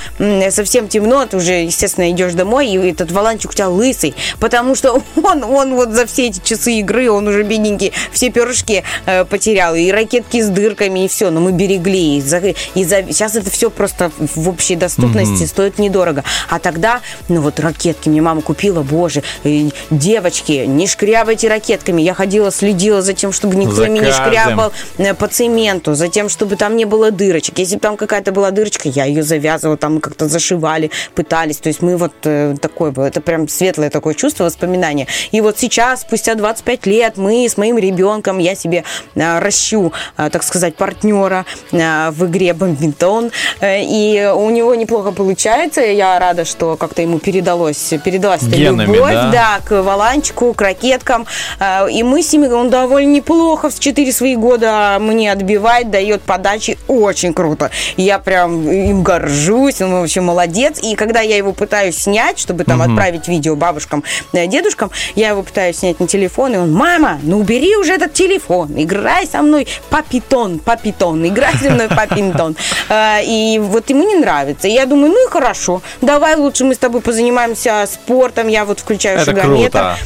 совсем темно, ты уже, естественно, идешь домой, и этот валанчик у тебя лысый, потому что он, он вот за все эти часы игры, он уже бедненький, все перышки э, потерял, и ракетки с дырками, и все, но мы берегли, и, за- и за- сейчас это все просто в общей доступности стоит недорого. А тогда, ну вот ракетки мне мама купила, боже, э, девочки, не шкрябайте ракетками. Я ходила, следила за тем, чтобы никто За ими не шкрябал э, по цементу, за тем, чтобы там не было дырочек. Если бы там какая-то была дырочка, я ее завязывала, там как-то зашивали, пытались. То есть мы вот э, такое было, это прям светлое такое чувство, воспоминание. И вот сейчас, спустя 25 лет, мы с моим ребенком, я себе э, ращу, э, так сказать, партнера э, в игре бомбинтон. Э, И у него неплохо получается. Я рада, что как-то ему передалось, передалась эта Генами, любовь, да? да, к валанчику, к ракеткам. Э, И мы с ними, он довольно неплохо в 4 свои года мне отбивает, дает подачи. Очень круто. Я прям им горжусь, он вообще молодец. И когда я его пытаюсь снять, чтобы там отправить видео бабушкам, э, дедушкам, я его пытаюсь снять на телефон, и он, мама, ну убери уже этот телефон, играй со мной по питон папинтон, папитон, играй со мной папинтон. Э, И вот ему не нравится. И я думаю, ну и хорошо, давай лучше мы с тобой позанимаемся спортом, я вот включаю Это шагометр. круто.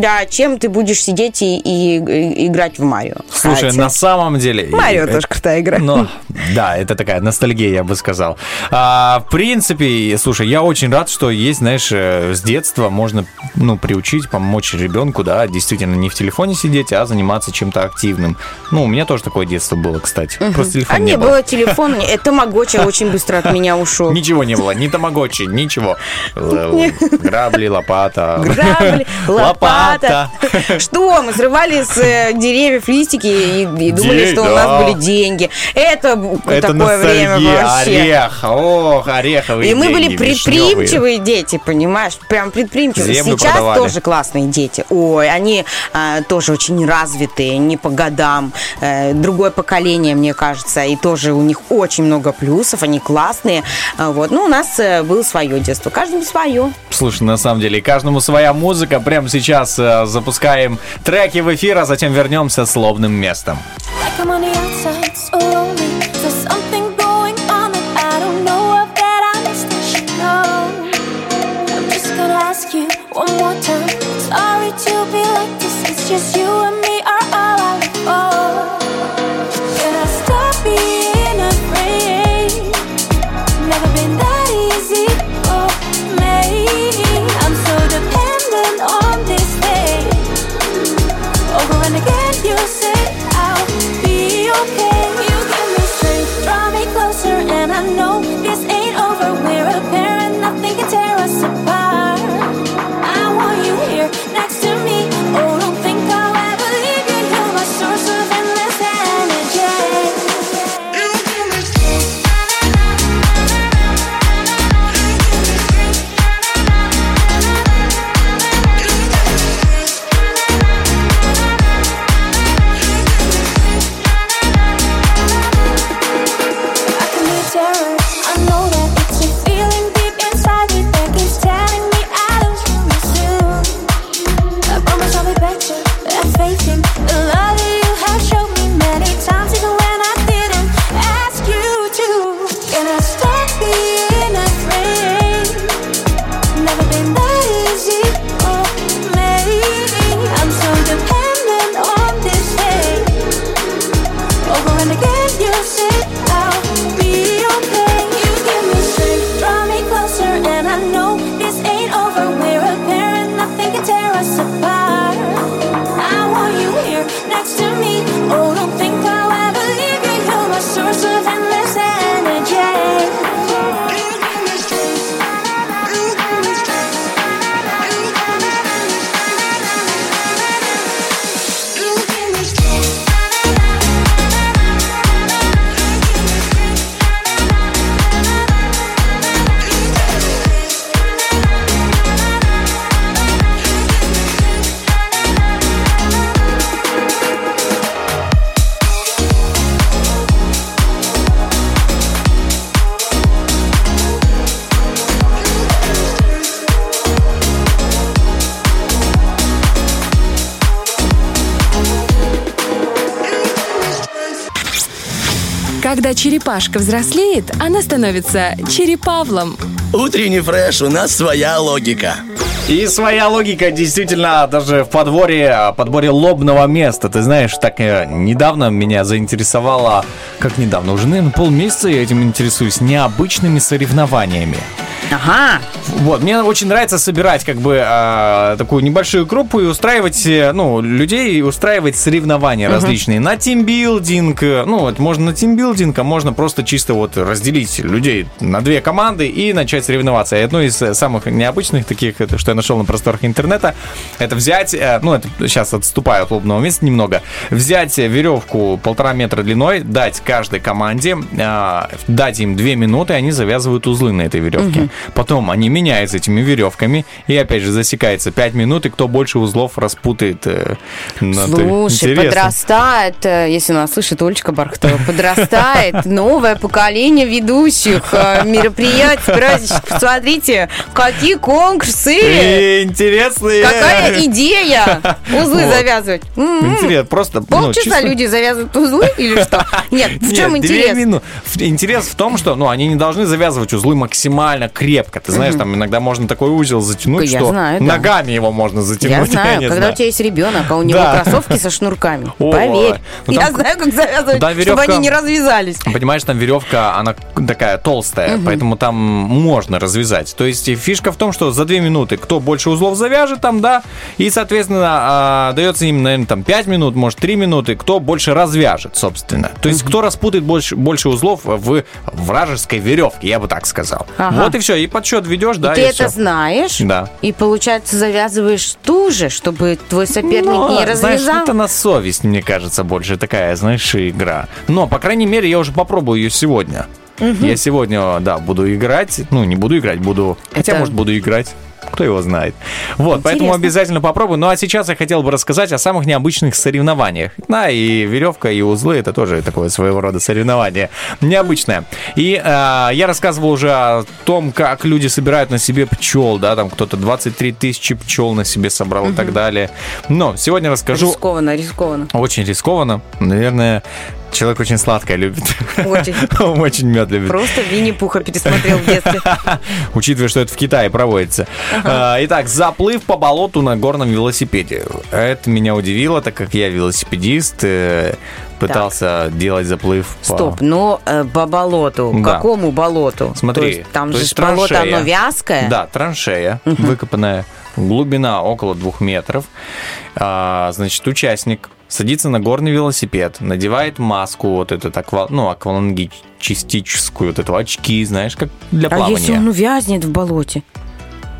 Да, чем ты будешь сидеть и, и- и играть в Марио. Слушай, Кстати. на самом деле... Марио тоже крутая игра. Ну, да, это такая ностальгия, я бы сказал. А, в принципе, слушай, я очень рад, что есть, знаешь, э, с детства можно, ну, приучить, помочь ребенку, да, действительно не в телефоне сидеть, а заниматься чем-то активным. Ну, у меня тоже такое детство было, кстати. Просто телефон А не было. было телефона, это Тамагочи очень быстро от меня ушел. Ничего не было, ни тамагочи, ничего. Л- Грабли, лопата. Грабли, лопата. Что? Мы срывали с э, деревьев листики и, думали, что у нас были деньги. Это, такое время вообще. орех, ох, ореховые И мы были предприимчивые дети, понимаешь? Прям предприимчивые. Сейчас тоже классные дети. Ой, они а, тоже очень развитые, не по годам. Э, другое поколение, мне кажется, и тоже у них очень много плюсов, они классные. А, вот. Ну, у нас э, было свое детство, каждому свое. Слушай, на самом деле, каждому своя музыка. Прямо сейчас э, запускаем треки в эфир, а затем вернемся с лобным местом. Like kiss you Когда черепашка взрослеет, она становится черепавлом. Утренний фреш, у нас своя логика. И своя логика действительно даже в подборе, подборе лобного места. Ты знаешь, так э, недавно меня заинтересовало, как недавно, уже, наверное, полмесяца я этим интересуюсь, необычными соревнованиями. Ага. Вот, мне очень нравится собирать как бы а, такую небольшую группу и устраивать, э, ну, людей, и устраивать соревнования различные на тимбилдинг. э, Ну, вот можно на тимбилдинг, а можно просто чисто вот разделить людей на две команды и начать соревноваться. И одно из э, самых необычных таких, это, что я нашел на просторах интернета, это взять, э, ну, это сейчас отступаю от лобного места немного, взять э, веревку полтора метра длиной, дать каждой команде, а, дать им две минуты, и они завязывают узлы на этой веревке. Потом они меняются этими веревками, и опять же засекается 5 минут, и кто больше узлов распутает. э, ну, ты- Слушай, подрастает, э, если нас слышит Олечка Бархтова, подрастает новое поколение ведущих э, мероприятий, праздничных. Посмотрите, какие конкурсы! Интересные. Какая идея! Узлы Вот. завязывать. М-м. Интересно, просто... ну, Полчаса люди завязывают узлы или что? Нет, в чем интерес? Интерес в том, что ну, они не должны завязывать узлы максимально крепко. Ты знаешь, там иногда можно такой узел затянуть, Я что знаю, да. ногами его можно затянуть. Я знаю, когда знаю. у тебя есть ребенок, а у него Да. кроссовки со шнурками. Поверь. Ну, Я знаю, как завязывать, Да, чтобы веревка- они не развязались. Понимаешь, там веревка, она такая толстая, поэтому там можно развязать. То есть фишка в том, что за 2 минуты кто больше узлов завяжет там, да, и, соответственно, а, дается им, наверное, там 5 минут, может 3 минуты, кто больше развяжет, собственно. То есть кто распутает больше, больше узлов в вражеской веревке, я бы так сказал. Ага. Вот и все, и подсчет ведешь, да, и ты и это всё. знаешь, Да. и, получается, завязываешь ту же, чтобы твой соперник Ну, не знаешь, развязал. это на совесть, мне кажется, больше такая, знаешь, игра. Но, по крайней мере, я уже попробую ее сегодня. Я сегодня, да, буду играть. Ну, не буду играть, буду... Хотя, Это- может, буду играть. Кто его знает. Вот, поэтому Интересно. обязательно попробую. Ну, а сейчас я хотел бы рассказать о самых необычных соревнованиях. Да, и веревка, и узлы — это тоже такое своего рода соревнование. Необычное. И э, я рассказывал уже о том, как люди собирают на себе пчел, да, там кто-то 23 тысячи пчел на себе собрал и так далее. Но сегодня расскажу Рискованно, рискованно. очень рискованно. Наверное, человек очень сладкое любит. Очень. Он очень мед любит. Просто Винни-Пуха пересмотрел в детстве. Учитывая, что это в Китае проводится. А, Итак, заплыв по болоту на горном велосипеде. Это меня удивило, так как я велосипедист. э, Пытался делать заплыв по... Стоп, но э, по болоту. Да. Какому болоту? Смотри, То есть там то же есть болото, траншея. оно вязкое. Да, траншея, выкопанная, глубина около двух метров. А, значит, участник садится на горный велосипед, надевает маску, вот этот аква, ну, аквалангическую, вот эту очки, знаешь, как для А плавания. если он увязнет в болоте?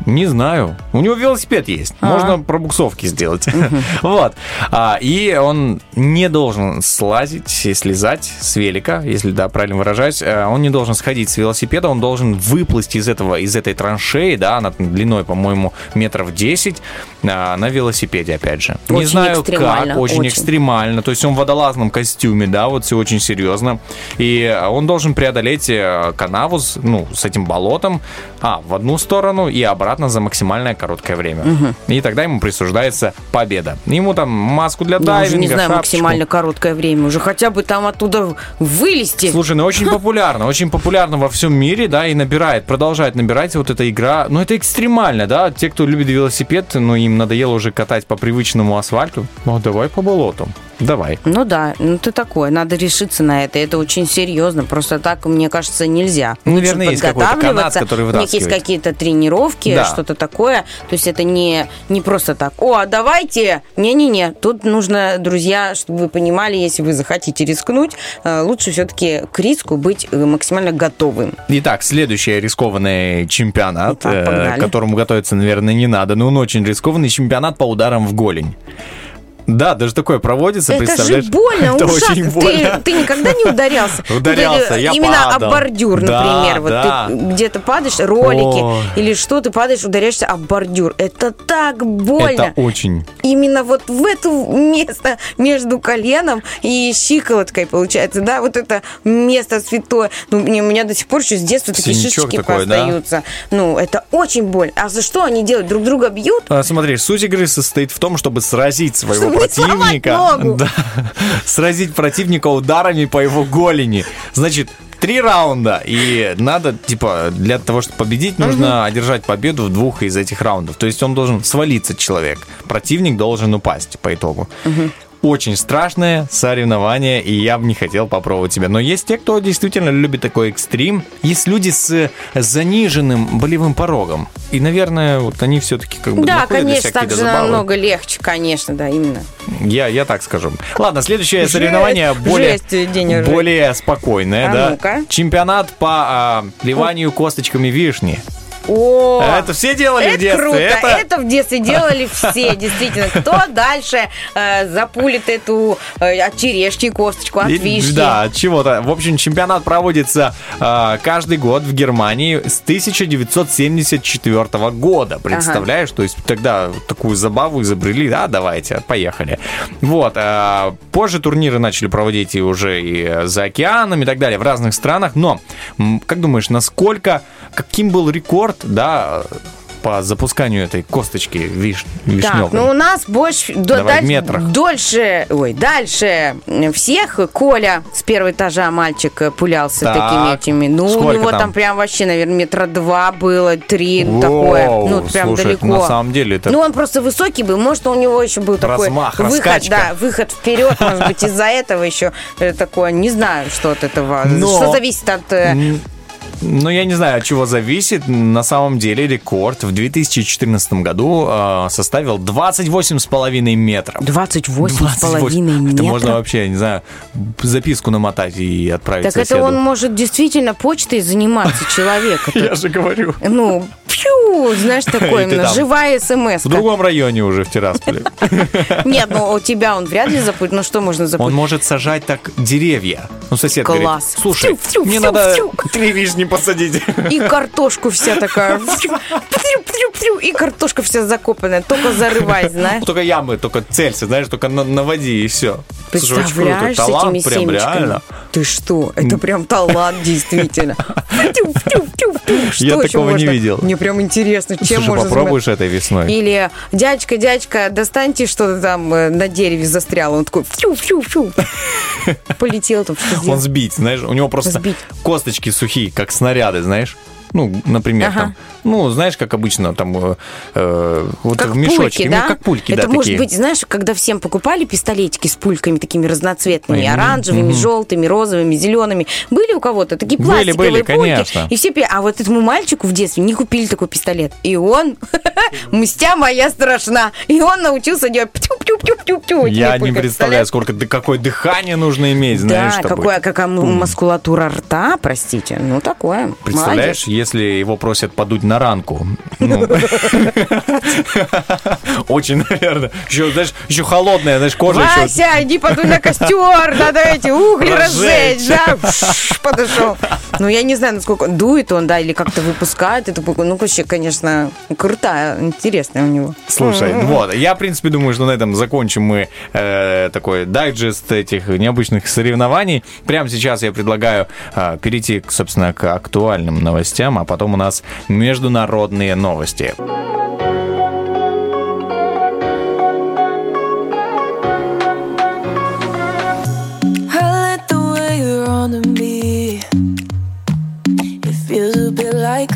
Не знаю. У него велосипед есть. А. Можно пробуксовки сделать. Вот. А, И он не должен слазить и слезать с велика, если да, правильно выражаюсь. Э, Он не должен сходить с велосипеда, он должен выплыть из этого, из этой траншеи, да, она длиной, по-моему, метров 10 а, на велосипеде, опять же. Не знаю как, очень, экстремально. То есть он в водолазном костюме, да, вот все очень серьезно. И он должен преодолеть э, канаву, ну, с этим болотом, а, в одну сторону и обратно за максимальное короткое время. И тогда ему присуждается победа. Ему там маску для Да, уже дайвинга, не знаю, шапочку. максимально короткое время. Уже хотя бы там оттуда вылезти. Слушай, ну очень популярно, очень популярно во всем мире, да, и набирает, продолжает набирать вот эта игра. Но это экстремально, да, те, кто любит велосипед, ну им надоело уже катать по привычному асфальту. Ну давай по болоту, давай. Ну да, ну ты такое, надо решиться на это. Это очень серьезно. Просто так, мне кажется, нельзя. Ну, Лучше наверное, есть какой-то канат, подготавливаться. У них есть какие-то тренировки, Да. что-то такое. То есть это не, не просто так. О, а давайте. Не-не-не. Тут нужно, друзья, чтобы вы понимали, если вы захотите рискнуть, э, лучше все-таки к риску быть э, максимально готовым. Итак, следующий рискованный чемпионат, Итак, э, погнали. к которому готовиться, наверное, не надо, но он очень рискованный чемпионат по ударам в голень. Да, даже такое проводится, Это же представляешь? больно, Это ужасно. очень Ты, больно. ты никогда не ударялся? Ударялся, я Именно падал. об бордюр, Да, например. Вот да. ты где-то падаешь, ролики Ой. или что, ты падаешь, ударяешься об бордюр. Это так больно. Это очень. Именно вот в это место между коленом и щиколоткой, получается, да, вот это место святое. Ну, мне, у меня до сих пор еще с детства такие Синячок шишечки такой, да? остаются. Ну, это очень больно. А за что они делают? Друг друга бьют? А, Смотри, суть игры состоит в том, чтобы сразить своего противника. Да, сразить противника ударами по его голени. Значит, три раунда. И надо, типа, для того, чтобы победить, нужно одержать победу в двух из этих раундов. То есть он должен свалиться, человек. Противник должен упасть по итогу. Очень страшное соревнование, и я бы не хотел попробовать себя. Но есть те, кто действительно любит такой экстрим. Есть люди с заниженным болевым порогом. И, наверное, вот они все-таки как бы Да, конечно, так же забавы. намного легче, конечно, да, именно. Я, я так скажу. Ладно, следующее Жесть, соревнование более, жесть, более спокойное, А да. ну-ка. Чемпионат по а, плеванию косточками вишни. О, Это все делали это в детстве. круто. Это- Это... в детстве делали все, действительно. Кто дальше э, запулит эту э, от черешки косточку, от вишни? Да, от чего-то. В общем, чемпионат проводится э, каждый год в Германии с 1974 года. Представляешь? То есть тогда такую забаву изобрели. Да, давайте, поехали. Вот. э, позже турниры начали проводить и уже и за океаном и так далее в разных странах. Но, как думаешь, насколько, каким был рекорд, да, по запусканию этой косточки виш, вишневой? Так, ну у нас больше, до- Давай в даль- метрах. дольше, ой, дальше всех Коля с первого этажа мальчик э, пулялся Так, такими этими. Ну, у него там? там? прям вообще, наверное, метра два было, три, Воу, такое. Ну, прям слушай, далеко. на самом деле это- Ну, он просто высокий был, может, у него еще был такой Размах, выход, раскачка. да, выход вперед, может быть, из-за этого еще э, такое, не знаю, что от этого. Но- Что зависит от... Ну, я не знаю, от чего зависит. На самом деле рекорд в 2014 году э, составил 28,5 метров. 28 с половиной 28. Это метра. можно вообще, я не знаю, записку намотать и отправить Так это соседу. он может действительно почтой заниматься, человек. Это- Я же говорю. Ну, пью, знаешь, такое именно, живая смс. В другом районе уже в Тирасполе. Нет, ну у тебя он вряд ли запутает. Ну что можно Он запутать? может сажать так деревья. Ну, сосед говорит, слушай, мне надо фью». три вишни посадить. И картошку вся такая. И картошка вся закопанная, только зарывай, знаешь. Только ямы, только целься, знаешь, только на, наводи и все. Слушай, очень круто. Представляешь, с Талант этими прям семечками? реально. Ты что? Это прям талант, действительно. Что Я такого не можно? видел. Мне прям интересно, чем Слушай, можно попробуешь этой весной. Или дядька, дядька, достаньте что-то там э, на дереве застряло. Он такой фью, фью, фью. Полетел там, Он сбить, знаешь, у него просто Сбить. косточки сухие, как снаряды, знаешь. Ну, например, Ага. там, ну, знаешь, как обычно, там, э, э, вот Как в мешочке. пульки, да? Ну, как пульки, Это да, может такие. быть, знаешь, когда всем покупали пистолетики с пульками такими разноцветными, Мгм, оранжевыми, мгм. желтыми, розовыми, зелеными. Были у кого-то такие Были, пластиковые были, пульки. конечно. И все А вот этому мальчику в детстве не купили такой пистолет. И он, мстя моя страшна, и он научился делать птю-птю-птю-птю. Я не представляю, сколько, какое дыхание нужно иметь, знаешь, Да, какая, мускулатура рта, простите. Ну, такое. Представляешь, если его просят подуть на ранку. Ну. Очень, наверное. Еще, знаешь, еще холодная, знаешь, кожа. Вася, иди подуй на костер, надо эти угли Разжечь. да, подошел. Ну, я не знаю, насколько дует он, да, или как-то выпускает эту. Ну, вообще, конечно, крутая, интересная у него. Слушай, вот, я, в принципе, думаю, что на этом закончим мы э, такой дайджест этих необычных соревнований. Прямо сейчас я предлагаю э, перейти, собственно, к актуальным новостям, а потом у нас международные новости. Like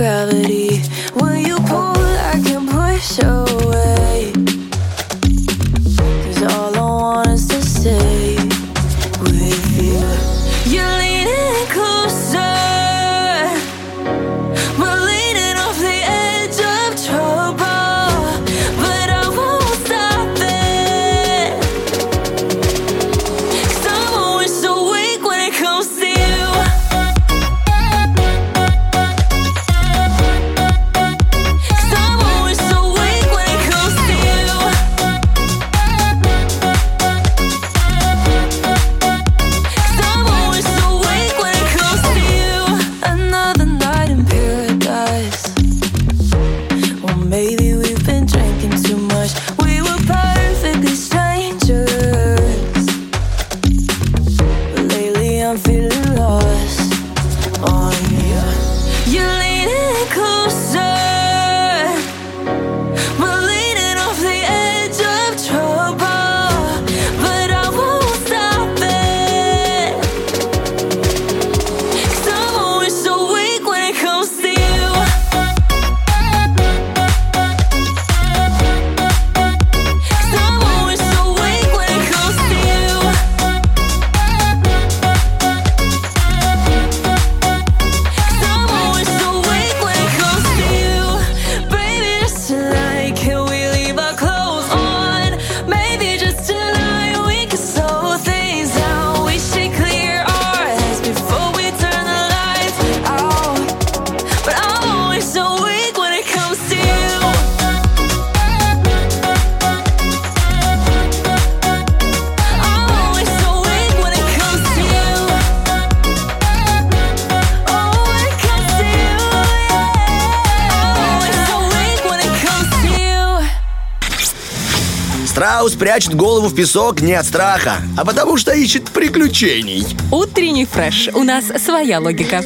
Клаус прячет голову в песок не от страха, а потому что ищет приключений. Утренний фреш. У нас своя логика.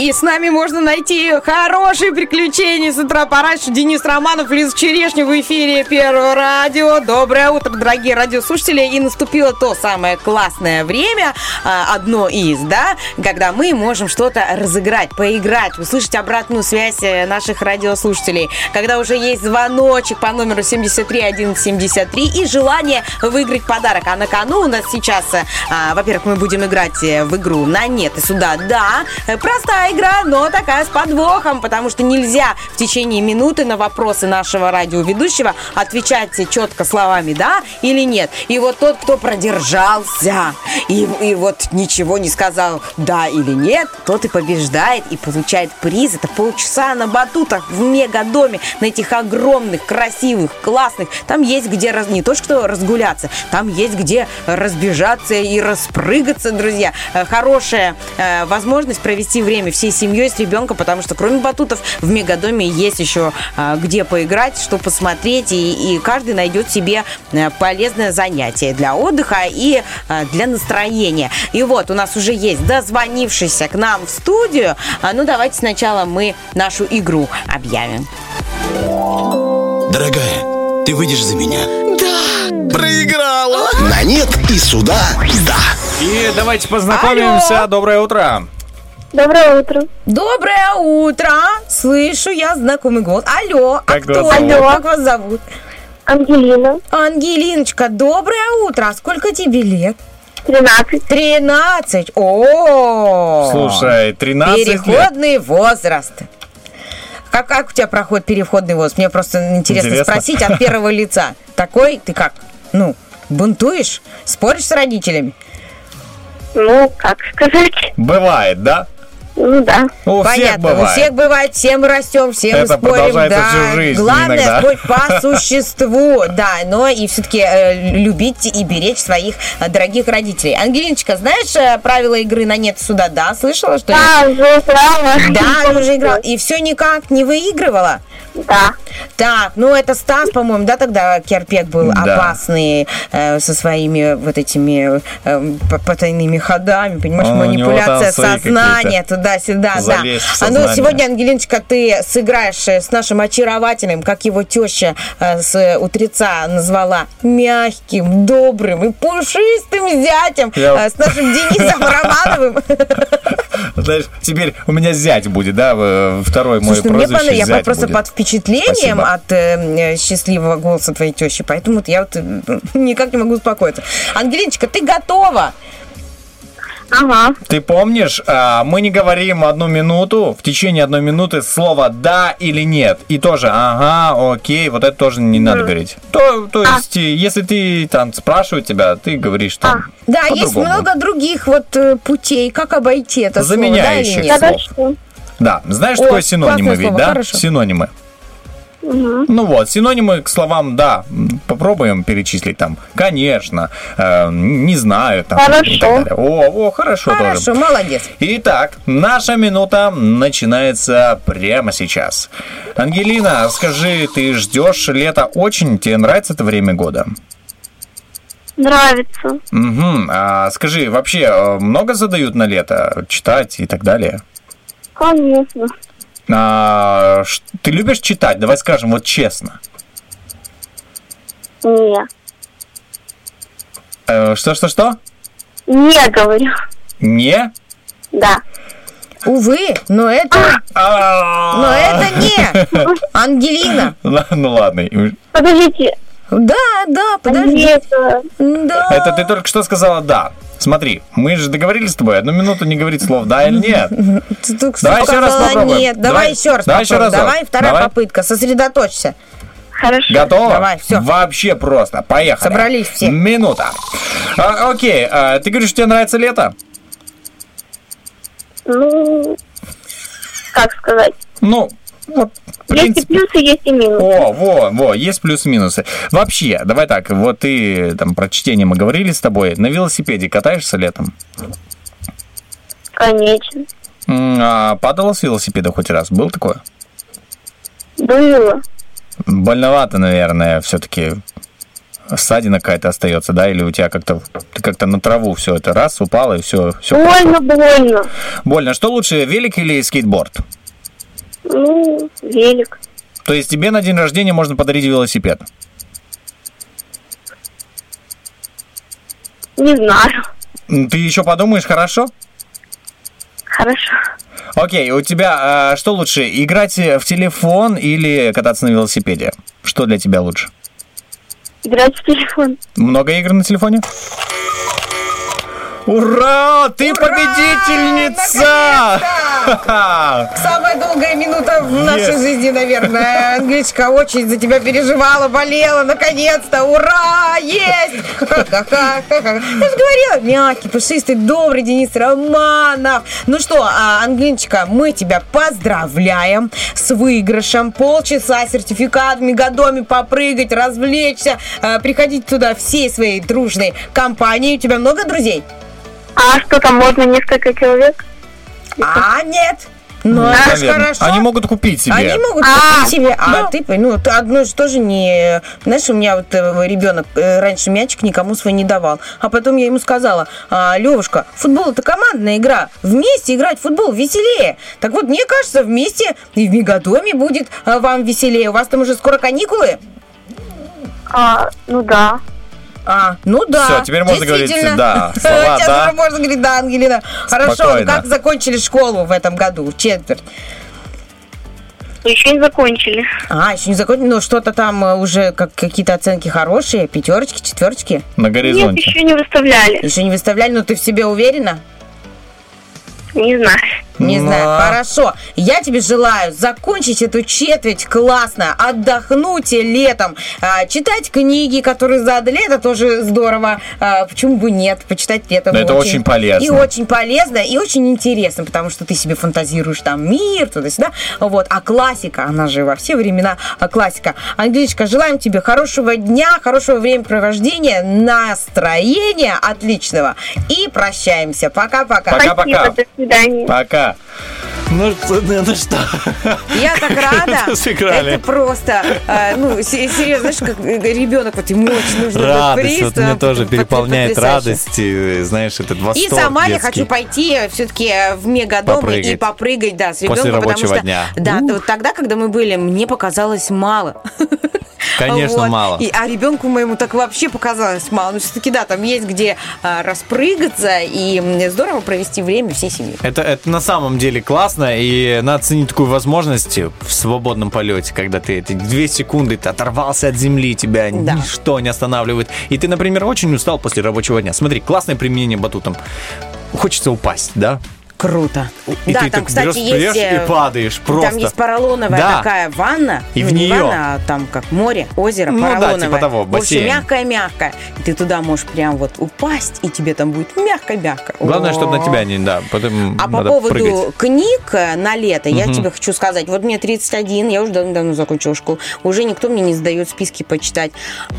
И с нами можно найти хорошие приключения с утра пораньше. Денис Романов, Лиза Черешня в эфире Первого радио. Доброе утро, дорогие радиослушатели. И наступило то самое классное время, а, одно из, да, когда мы можем что-то разыграть, поиграть, услышать обратную связь э, наших радиослушателей. Когда уже есть звоночек по номеру 73173 и желание выиграть подарок. А на кону у нас сейчас, э, а, во-первых, мы будем играть э, в игру на нет и сюда, да. Э, Игра, но такая с подвохом, потому что нельзя в течение минуты на вопросы нашего радиоведущего отвечать четко словами да или нет. И вот тот, кто продержался и, и вот ничего не сказал да или нет, тот и побеждает и получает приз. Это полчаса на батутах в мегадоме, на этих огромных, красивых, классных. Там есть где раз, не то что разгуляться, там есть где разбежаться и распрыгаться, друзья. Э, Хорошая э, возможность провести время всей семьей с ребенком, потому что кроме батутов в мегадоме есть еще э, где поиграть, что посмотреть, и, и каждый найдет себе э, полезное занятие для отдыха и э, для настроения. И вот у нас уже есть дозвонившийся к нам в студию. А, ну давайте сначала мы нашу игру объявим. Дорогая, ты выйдешь за меня? Да! Проиграла! На нет и сюда, да! И давайте познакомимся. Доброе утро. Доброе утро. Доброе утро! Слышу я знакомый голос. Алло, Как а кто? вас зовут? Алло, как вас зовут? Ангелина, Ангелиночка, доброе утро. А сколько тебе лет? 13. 13. О, Слушай, 13 лет. Переходный возраст. Как, как у тебя проходит переходный возраст? Мне просто интересно, Интересно. спросить от первого лица. Такой ты как? Ну, бунтуешь? Споришь с родителями? Ну, как сказать? Бывает, да? Ну да. У всех Понятно, бывает. у всех бывает, все мы растем, все Это спорим, продолжается да. всю жизнь Главное иногда. спорить по существу, да, но и все-таки любить и беречь своих э, дорогих родителей. Ангелиночка, знаешь э, правила игры на нет сюда, да? Слышала, что ли? Да, уже играла. Да, уже играла. И все никак не выигрывала? Да. Так, ну это Стас, по-моему, да, тогда Керпек был Да. опасный э, со своими вот этими э, потайными ходами, понимаешь, А, него манипуляция сознания туда-сюда, да. Залезть в А ну сегодня, Ангелиночка, ты сыграешь э, с нашим очаровательным, как его теща э, с утреца назвала, мягким, добрым и пушистым зятем, Я- э, с нашим Денисом Романовым. Знаешь, теперь у меня зять будет, да, второй мой Слушай, ну мне понравилось, я зять просто будет. под впечатлением Спасибо. от э, счастливого голоса твоей тещи, поэтому вот я вот никак не могу успокоиться. Ангелиночка, ты готова? Ага. Ты помнишь, а, мы не говорим одну минуту, в течение одной минуты слово «да» или «нет». И тоже «ага», «окей», вот это тоже не надо говорить. То, то есть, э, если ты там спрашивают тебя, ты говоришь там Да, есть много других вот э, путей, как обойти это слово, да или Заменяющих нет? слов. Да, знаешь, О, такое синонимы ведь, слово, да? хорошо. Синонимы. Ну вот, синонимы к словам «да». Попробуем перечислить там. Конечно, э, не знаю. Там, Хорошо. и так далее. О, о, хорошо, тоже. Хорошо, молодец. Итак, наша минута начинается прямо сейчас. Ангелина, скажи, ты ждешь лета очень? Тебе нравится это время года? Нравится. Угу. А скажи, вообще э, много задают на лето читать и так далее? Конечно. А, ты любишь читать? Давай скажем вот честно. Не. Э, Что, что, что? Не говорю. Не? Да. Увы, но это, А, но это не Ангелина. Ну ладно. Подождите. Да, да, подожди. Э, Да. Это ты только что сказала «да». Смотри, мы же договорились с тобой одну минуту не говорить слов «да» или «нет». Ты только что Давай еще раз попробуем. Нет, давай, Давай- еще раз давай еще разок. Давай, вторая Давай. попытка, сосредоточься. Хорошо. Готово? Давай, всё. Вообще просто. Поехали. Собрались все. Минута. А, окей, а, ты говоришь, тебе нравится лето? Ну, как сказать? Ну, вот, Есть и плюсы, есть и минусы. О, во, во, есть плюсы-минусы. Вообще, давай так, вот ты там про чтение мы говорили с тобой. На велосипеде катаешься летом? Конечно. А падала с велосипеда хоть раз? Был такое? Было. Больновато, наверное, все-таки ссадина какая-то остается, да, или у тебя как-то ты как-то на траву все это раз упало и все, все Больно, больно. больно. Что лучше, велик или скейтборд? Ну, велик. То есть тебе на день рождения можно подарить велосипед? Не знаю. Ты еще подумаешь, хорошо? Хорошо. Окей, у тебя а, что лучше, играть в телефон или кататься на велосипеде? Что для тебя лучше? Играть в телефон. Много игр на телефоне? Ура! Ты победительница! Ха-ха! Самая долгая минута в нашей Yes. жизни, наверное. Англичка очень за тебя переживала, болела, наконец-то. Ура! Есть! Ха-ха-ха. Я же говорила, мягкий, пушистый, добрый Денис Романов. Ну что, а, Англиночка, мы тебя поздравляем с выигрышем. Полчаса, сертификат в Мегадоме попрыгать, развлечься. А, Приходите туда всей своей дружной компанией. У тебя много друзей? А что там, можно несколько человек? А, нет. Ну, это ж Наверное. хорошо. Они могут купить себе. Они могут А, купить себе, а ты, ну, ты одно же тоже не... Знаешь, у меня вот э, ребенок э, раньше мячик никому свой не давал, а потом я ему сказала, а, Левушка, футбол это командная игра, вместе играть в футбол веселее. Так вот, мне кажется, вместе и в Мегадоме будет а, вам веселее. У вас там уже скоро каникулы? А, ну да. А, ну да. Всё, теперь можно говорить, да, слова Сейчас «да». уже можно говорить да, Ангелина. Хорошо, Спокойно. как закончили школу в этом году, в четверть? Еще не закончили. А, еще не закончили, но что-то там э, уже как какие-то оценки хорошие, пятерочки, четверочки. На Нет, горизонте. еще не выставляли. Еще не выставляли, но ты в себе уверена? Не знаю. Не Ну, знаю, хорошо. Я тебе желаю закончить эту четверть классно, отдохнуть летом, а, читать книги, которые задали, это тоже здорово. А, почему бы нет? Почитать летом. Да, это очень полезно. И очень полезно, и очень интересно, потому что ты себе фантазируешь там мир, туда-сюда. Вот. А классика, она же во все времена а, классика. Англичка, желаем тебе хорошего дня, хорошего времяпровождения, настроения отличного. И прощаемся. Пока-пока. Пока-пока. Спасибо, до свидания. Пока. Ну, что- ну, ну что? Я так рада. Сыграли. Это просто, э, ну, се- серьезно, знаешь, как ребенок, вот ему очень нужно Радость, вот меня э, тоже переполняет радость, и, знаешь, этот восторг И сама я детский. хочу пойти все-таки в мегадом и Попрыгать. попрыгать, да, с После ребенком, потому рабочего что, дня. да, вот тогда, когда мы были, мне показалось мало. Конечно, Вот. мало. И, а ребенку моему так вообще показалось мало. Ну, все-таки, да, там есть где а, распрыгаться и здорово провести время всей семьей. Это, это на самом деле классно, и надо ценить такую возможность в свободном полете, когда ты эти две секунды ты оторвался от земли, тебя Да. ничто не останавливает. И ты, например, очень устал после рабочего дня. Смотри, классное применение батутом. Хочется упасть, да? Круто. И да, ты там, кстати, берешь, есть... берешь э, и падаешь просто. Там есть поролоновая Да. такая ванна. И ну, в не неё. ванна, а там как море, озеро, Ну да, поролоновое. типа того, В общем, бассейн. мягкая-мягкая. И ты туда можешь прям вот упасть, и тебе там будет мягко-мягко. Главное, чтобы на тебя не, да, потом А по поводу прыгать. книг э, на лето, я Мгм. тебе хочу сказать, вот мне 31, я уже давно закончила школу, уже никто мне не сдает списки почитать.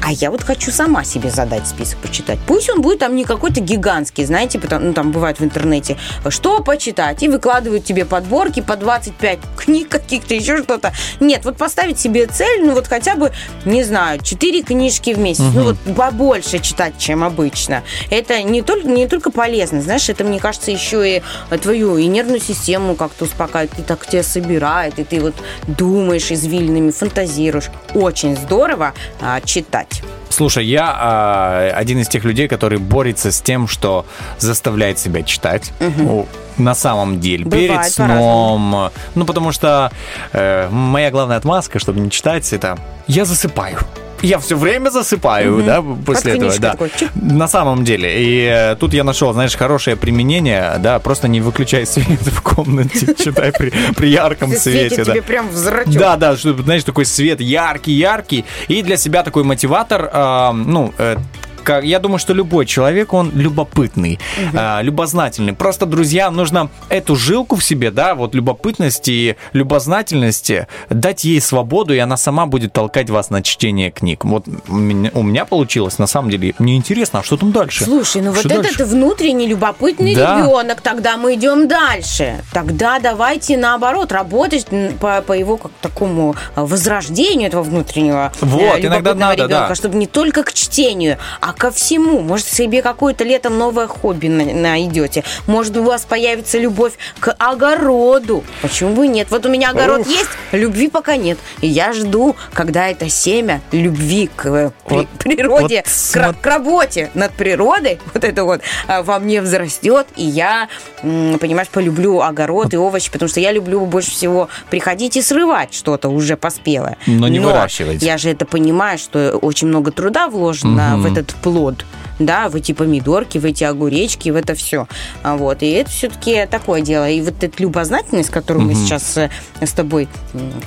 А я вот хочу сама себе задать список почитать. Пусть он будет там не какой-то гигантский, знаете, потому, ну, там бывает в интернете, что почитать, и выкладывают тебе подборки по 25 книг каких-то, еще что-то. Нет, вот поставить себе цель, ну вот хотя бы, не знаю, 4 книжки в месяц, ну вот побольше читать, чем обычно. Это не только, не только полезно, знаешь, это, мне кажется, еще и твою и нервную систему как-то успокаивает, и так тебя собирает, и ты вот думаешь извилинами, фантазируешь. Очень здорово а, читать. Слушай, я а, один из тех людей, который борется с тем, что заставляет себя читать. Ну, На самом деле, Бывает перед сном. Ну, потому что э, моя главная отмазка, чтобы не читать, это я засыпаю. Я все время засыпаю, Мгм. да, после Как этого, да. такой. На самом деле. И э, тут я нашел, знаешь, хорошее применение, да, просто не выключай свет в комнате, читай при, при ярком свете, да. тебе прям в зрачок. Да, да, чтобы, знаешь, такой свет яркий-яркий. И для себя такой мотиватор, э, ну, э, как, я думаю, что любой человек, он любопытный, а, любознательный. Просто друзьям нужно эту жилку в себе, да, вот любопытность и любознательности, дать ей свободу, и она сама будет толкать вас на чтение книг. Вот у меня, у меня получилось, на самом деле, мне интересно, а что там дальше? Слушай, ну Что вот дальше? этот внутренний любопытный Да. ребенок, тогда мы идем дальше. Тогда давайте наоборот работать по, по его как такому возрождению этого внутреннего э, Вот, иногда надо, ребенка, да. чтобы не только к чтению, а ко всему. Может, себе какое-то летом новое хобби на- найдете. Может, у вас появится любовь к огороду. Почему бы нет? Вот у меня огород Уф. есть, любви пока нет. И я жду, когда это семя любви к э, Вот- природе, вот к, смо- к работе над природой, вот это вот а, во мне взрастет, и я, понимаешь, полюблю огород и овощи, потому что я люблю больше всего приходить и срывать что-то уже поспелое. Но не выращивать. Я же это понимаю, что очень много труда вложено в этот плод. Да, в эти помидорки, в эти огуречки, в это все. Вот. И это все-таки такое дело. И вот эта любознательность, которую мы сейчас э, с тобой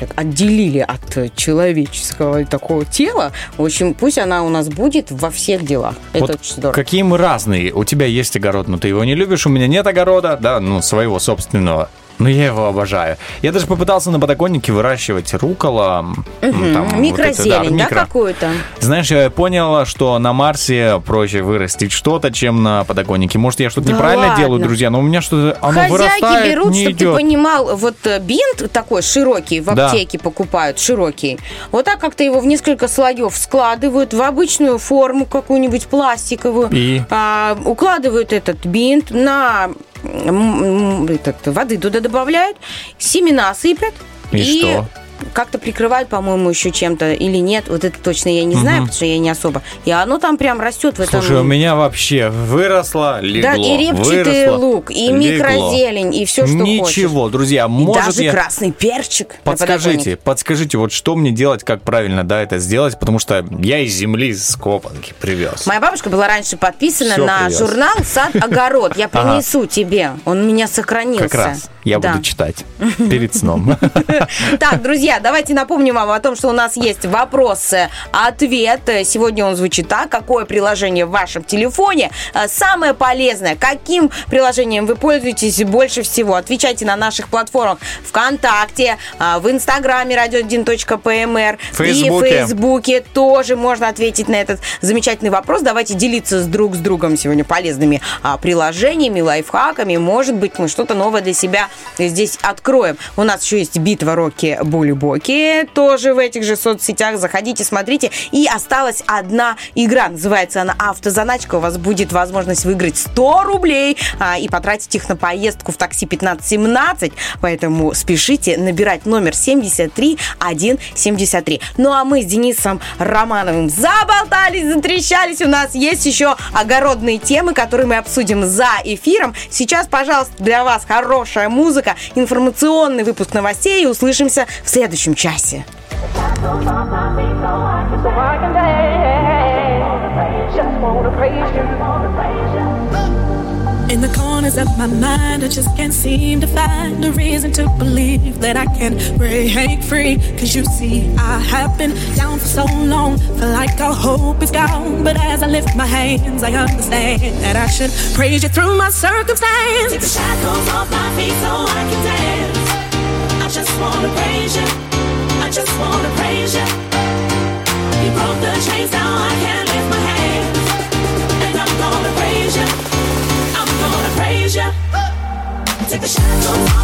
так отделили от человеческого такого тела, в общем, пусть она у нас будет во всех делах. Это Вот очень здорово. Какие мы разные. У тебя есть огород, но ты его не любишь. У меня нет огорода, да, ну, своего собственного. Но я его обожаю. Я даже попытался на подоконнике выращивать рукола. м, там, вот Микрозелень, это, да, микро. какую-то? Знаешь, я понял, что на Марсе проще вырастить что-то, чем на подоконнике. Может, я что-то Да неправильно ладно? делаю, друзья, но у меня что-то оно Хозяйки вырастает, берут, не чтобы ты идет. понимал, вот э, бинт такой широкий в Да. аптеке покупают, широкий. Вот так как-то его в несколько слоев складывают в обычную форму какую-нибудь пластиковую. И? а, укладывают этот бинт на этот, воды туда добавляют, семена сыпят И что? Как-то прикрывают, по-моему, еще чем-то или нет. Вот это точно я не знаю, потому что я не особо. И оно там прям растет в этом. Слушай, у меня вообще выросло, легло, Да, и репчатый выросло, лук, и легло. микрозелень, и все, что хочешь. Ничего, друзья, И может даже я... красный перчик. Подскажите, подскажите, вот что мне делать, как правильно, да, это сделать, потому что я из земли с копанки привез. Моя бабушка была раньше подписана Всё на привез. журнал «Сад-огород». Я принесу тебе. Он меня сохранился. Как раз я буду читать перед сном. Так, друзья, давайте напомним вам о том, что у нас есть вопрос-ответ. Сегодня он звучит так. Какое приложение в вашем телефоне э, самое полезное? Каким приложением вы пользуетесь больше всего? Отвечайте на наших платформах ВКонтакте, э, в Инстаграме radio1.pmr и в Фейсбуке. Тоже можно ответить на этот замечательный вопрос. Давайте делиться с друг с другом сегодня полезными а, приложениями, лайфхаками. Может быть, мы что-то новое для себя здесь откроем. У нас еще есть битва Рокки Були-Боки, тоже в этих же соцсетях. Заходите, смотрите. И осталась одна игра. Называется она «Автозаначка». У вас будет возможность выиграть 100 рублей а, и потратить их на поездку в такси 1517. Поэтому спешите набирать номер 73173. Ну а мы с Денисом Романовым заболтались, затрещались. У нас есть еще огородные темы, которые мы обсудим за эфиром. Сейчас, пожалуйста, для вас хорошая музыка, информационный выпуск новостей и услышимся в следующем часе. In the corners of my mind, I just can't seem to find a reason to believe that I can break free. Cause you see, I have been down for so long, feel like all hope is gone. But as I lift my hands, I understand that I should praise you through my circumstance. Take the shackles off my feet so I can dance. I just wanna praise you. I just wanna praise. You broke the chains, now I can lift my hands. And I'm gonna praise you. I'm gonna praise you. Take the shackles off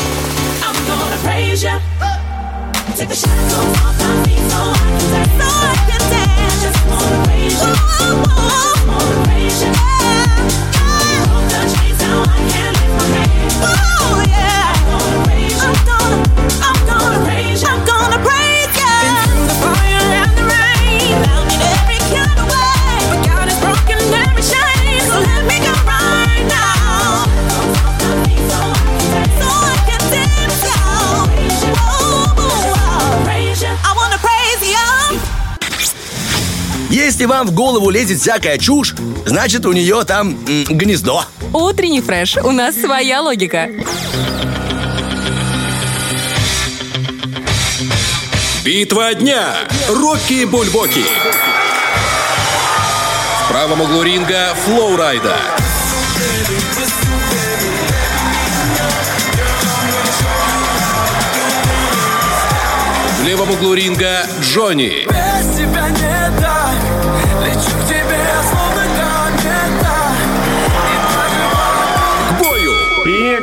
Take my feet so I can dance. So I can dance. Praise you. I can lift my. Oh Если вам в голову лезет всякая чушь, значит у нее там м, гнездо. Утренний фреш. У нас своя логика. Битва дня. Рокки Бульбоки. В правом углу ринга Флоурайда. В левом углу ринга Джонни. Лечу к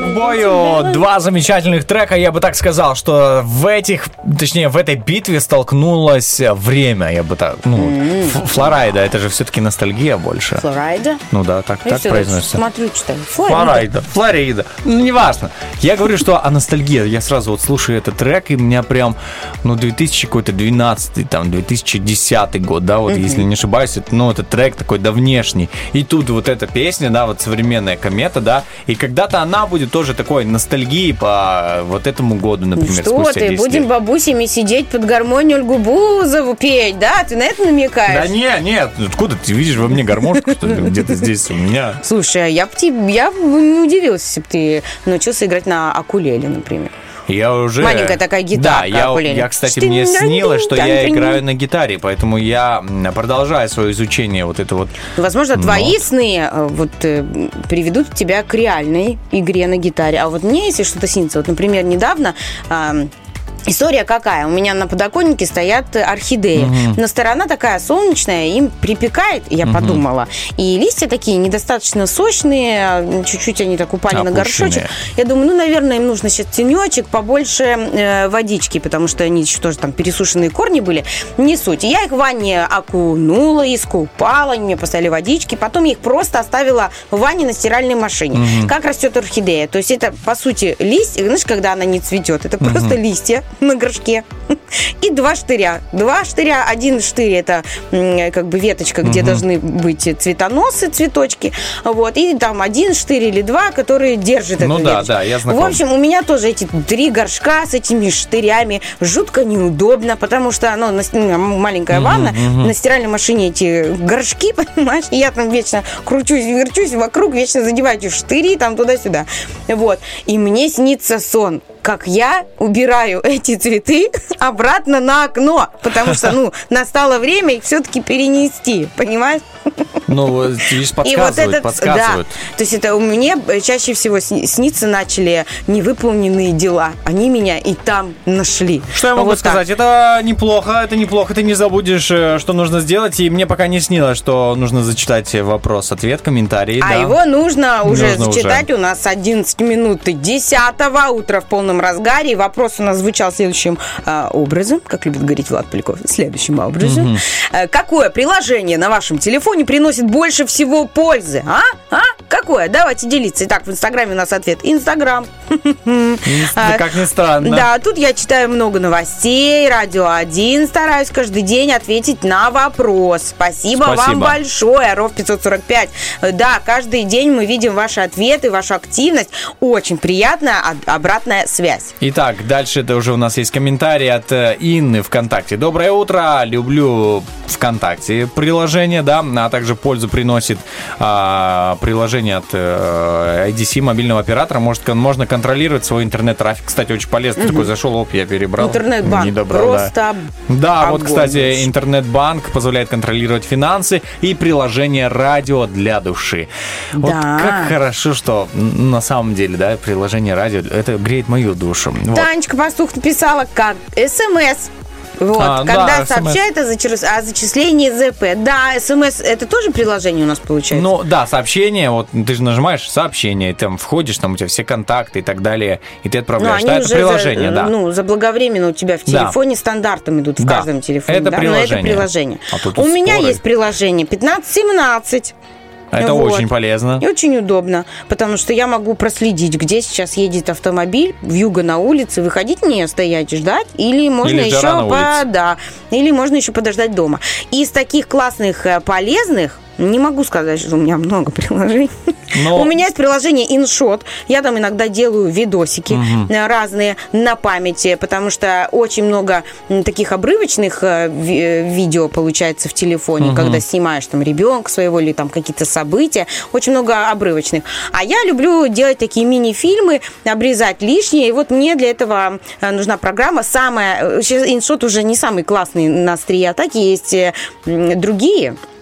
к бою два замечательных трека, я бы так сказал, что в этих, точнее, в этой битве столкнулось время, я бы так, ну, Ф- Флорайда, это же все-таки ностальгия больше. Флорайда? Ну да, так, Я так произносится. Смотрю, читаю. Флорида. Флорайда, Флорида. Ну, неважно. Я говорю, что о ностальгии. Я сразу вот слушаю этот трек, и у меня прям, ну, 2000 какой-то 12 там, 2010 год, да, вот, если не ошибаюсь, это, ну, это трек такой давнешний. И тут вот эта песня, да, вот современная комета, да, и когда-то она будет тоже такой ностальгией по вот этому году, например, Что ты, 10 будем лет. бабусями сидеть под гармонию Ольгу Бузову петь, да? Ты на это намекаешь? Да не, нет, откуда ты видишь во мне гармошку, что ли, где-то здесь у меня? Слушай, а я бы я не удивилась, если бы ты научился играть на акулеле, например. Я уже... Маленькая такая гитарка Да, я, я, кстати, мне снилось, что я играю на гитаре, поэтому я продолжаю свое изучение вот это вот. Возможно, нот. твои сны э, вот э, приведут тебя к реальной игре на гитаре. А вот мне, если что-то снится, вот, например, недавно История какая? У меня на подоконнике стоят орхидеи. Мгм. Но сторона такая солнечная, им припекает, я Мгм. подумала. И листья такие недостаточно сочные, а, чуть-чуть они так упали на Опущенные. горшочек. Я думаю, ну, наверное, им нужно сейчас тенечек, побольше э, водички, потому что они еще тоже там пересушенные корни были. Не суть. Я их в ванне окунула, искупала, они мне поставили водички, потом я их просто оставила в ванне на стиральной машине. Мгм. Как растет орхидея? То есть это, по сути, листья, знаешь, когда она не цветет, это Мгм. просто листья на горшке и два штыря. Два штыря, один штырь это как бы веточка, где Мгм. должны быть цветоносы, цветочки, вот, и там один штырь или два, которые держат Ну эту да, веточку. да, я В знаком. общем, у меня тоже эти три горшка с этими штырями жутко неудобно, потому что ну, на ну, маленькая ванна, мгм. на стиральной машине эти горшки, понимаешь, и я там вечно кручусь, верчусь вокруг, вечно задеваю эти штыри там туда-сюда. Вот. И мне снится сон, как я убираю эти цветы обратно на окно, потому что, ну, настало время их все-таки перенести, понимаешь? Ну, вот, видишь, подсказывают, подсказывают. Да, то есть это у меня чаще всего сни- снится начали невыполненные дела. Они меня и там нашли. Что я могу Вот так. сказать? Это неплохо, это неплохо. Ты не забудешь, э, что нужно сделать. И мне пока не снилось, что нужно зачитать вопрос-ответ, комментарий. А да. его нужно уже Нужно зачитать. У нас 11 минут 10 утра в полном разгаре. И вопрос у нас звучал следующим а, образом, как любит говорить Влад Поляков, следующим образом. Мгм. Э, Какое приложение на вашем телефоне приносит больше всего пользы? А? А? Какое? Давайте делиться. Итак, в Инстаграме у нас ответ. Инстаграм. А, Как ни странно. Да, тут я читаю много новостей, радио 1, стараюсь каждый день ответить на вопрос. Спасибо, вам Спасибо. большое, Ров 545. Э, Да, каждый день мы видим ваши ответы, вашу активность. Очень приятная а- обратная связь. Итак, дальше это уже у нас есть комментарий от э, Инны ВКонтакте. Доброе утро, люблю ВКонтакте приложение, да, а также пользу приносит а, приложение от э, IDC мобильного оператора. Может, кон- можно контролировать свой интернет-трафик. Кстати, очень полезно. Мгм. Такой зашел, оп, я перебрал. Интернет-банк Не добрал, да. просто Да, вот, огонь кстати, интернет-банк позволяет контролировать финансы и приложение радио для души. Вот Да. как хорошо, что на самом деле, да, приложение радио, это греет мою душу. Вот. Танечка Пастух написала, как СМС Вот, А, да, когда СМС. сообщает о, зачер- о зачислении ЗП. Да, СМС это тоже приложение у нас получается. Ну да, сообщение, вот ты же нажимаешь сообщение, и там входишь, там у тебя все контакты и так далее, и ты Ну, отправляешь. они Да, это приложение, за, да. Ну, заблаговременно у тебя в Да. телефоне стандартом идут в Да. каждом телефоне. Это да, но это приложение. приложение. А тут у меня есть приложение 1517. Это Вот. очень полезно. И очень удобно, потому что я могу проследить, где сейчас едет автомобиль, в юго на улице, выходить мне стоять и ждать, или можно Или еще улице. да, или можно еще подождать дома. Из таких классных э, полезных не могу сказать, что у меня много приложений. Но- У меня есть приложение InShot. Я там иногда делаю видосики э, разные на памяти, потому что очень много таких обрывочных э, э, видео получается в телефоне, Мгм. когда снимаешь там ребенка своего или там какие-то события. Очень много обрывочных. А я люблю делать такие мини-фильмы, обрезать лишнее. И вот мне для этого нужна программа. Самая... Сейчас InShot уже не самый классный на острие атаки. Есть э,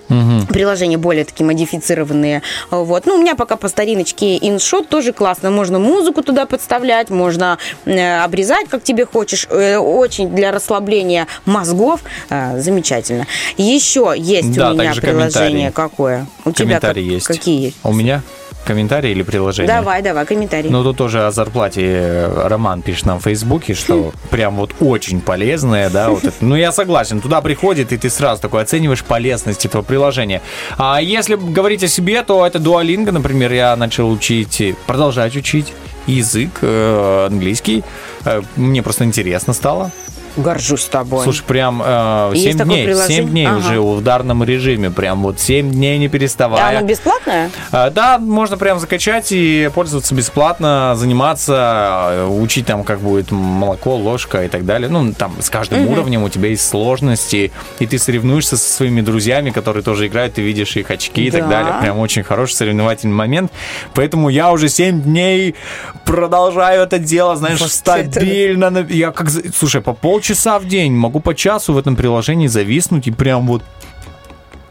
другие приложения более такие модифицированные. Вот. Ну, у меня пока по стариночке InShot тоже классно. Можно музыку туда подставлять, можно э, обрезать, как тебе хочешь. Э, очень для расслабления мозгов э, замечательно. Еще есть Да, у меня приложение какое? У тебя как- есть. какие есть? А У меня комментарии или приложение? Давай, давай, комментарий. Ну, тут тоже о зарплате э, Роман пишет нам в Фейсбуке, что прям вот очень полезное, да, вот это. Ну, я согласен, туда приходит, и ты сразу такой оцениваешь полезность этого приложения. А если говорить о себе, то это Duolingo, например, я начал учить, продолжать учить язык э, английский. Э, Мне просто интересно стало. Горжусь тобой. Слушай, прям э, Есть 7 такое дней, приложение? 7 дней Ага. уже в ударном режиме, прям вот 7 дней не А переставая. оно бесплатное? А, Да, можно прям закачать и пользоваться бесплатно, заниматься, э, учить там, как будет молоко, ложка и так далее. Ну, там с каждым Мгм. уровнем у тебя есть сложности, и ты соревнуешься со своими друзьями, которые тоже играют, ты видишь их очки и так Да. далее. Прям очень хороший соревновательный момент. Поэтому я уже 7 дней продолжаю это дело, знаешь, Вот стабильно. на- Я как... Слушай, по полчаса в день, могу по часу в этом приложении зависнуть и прям вот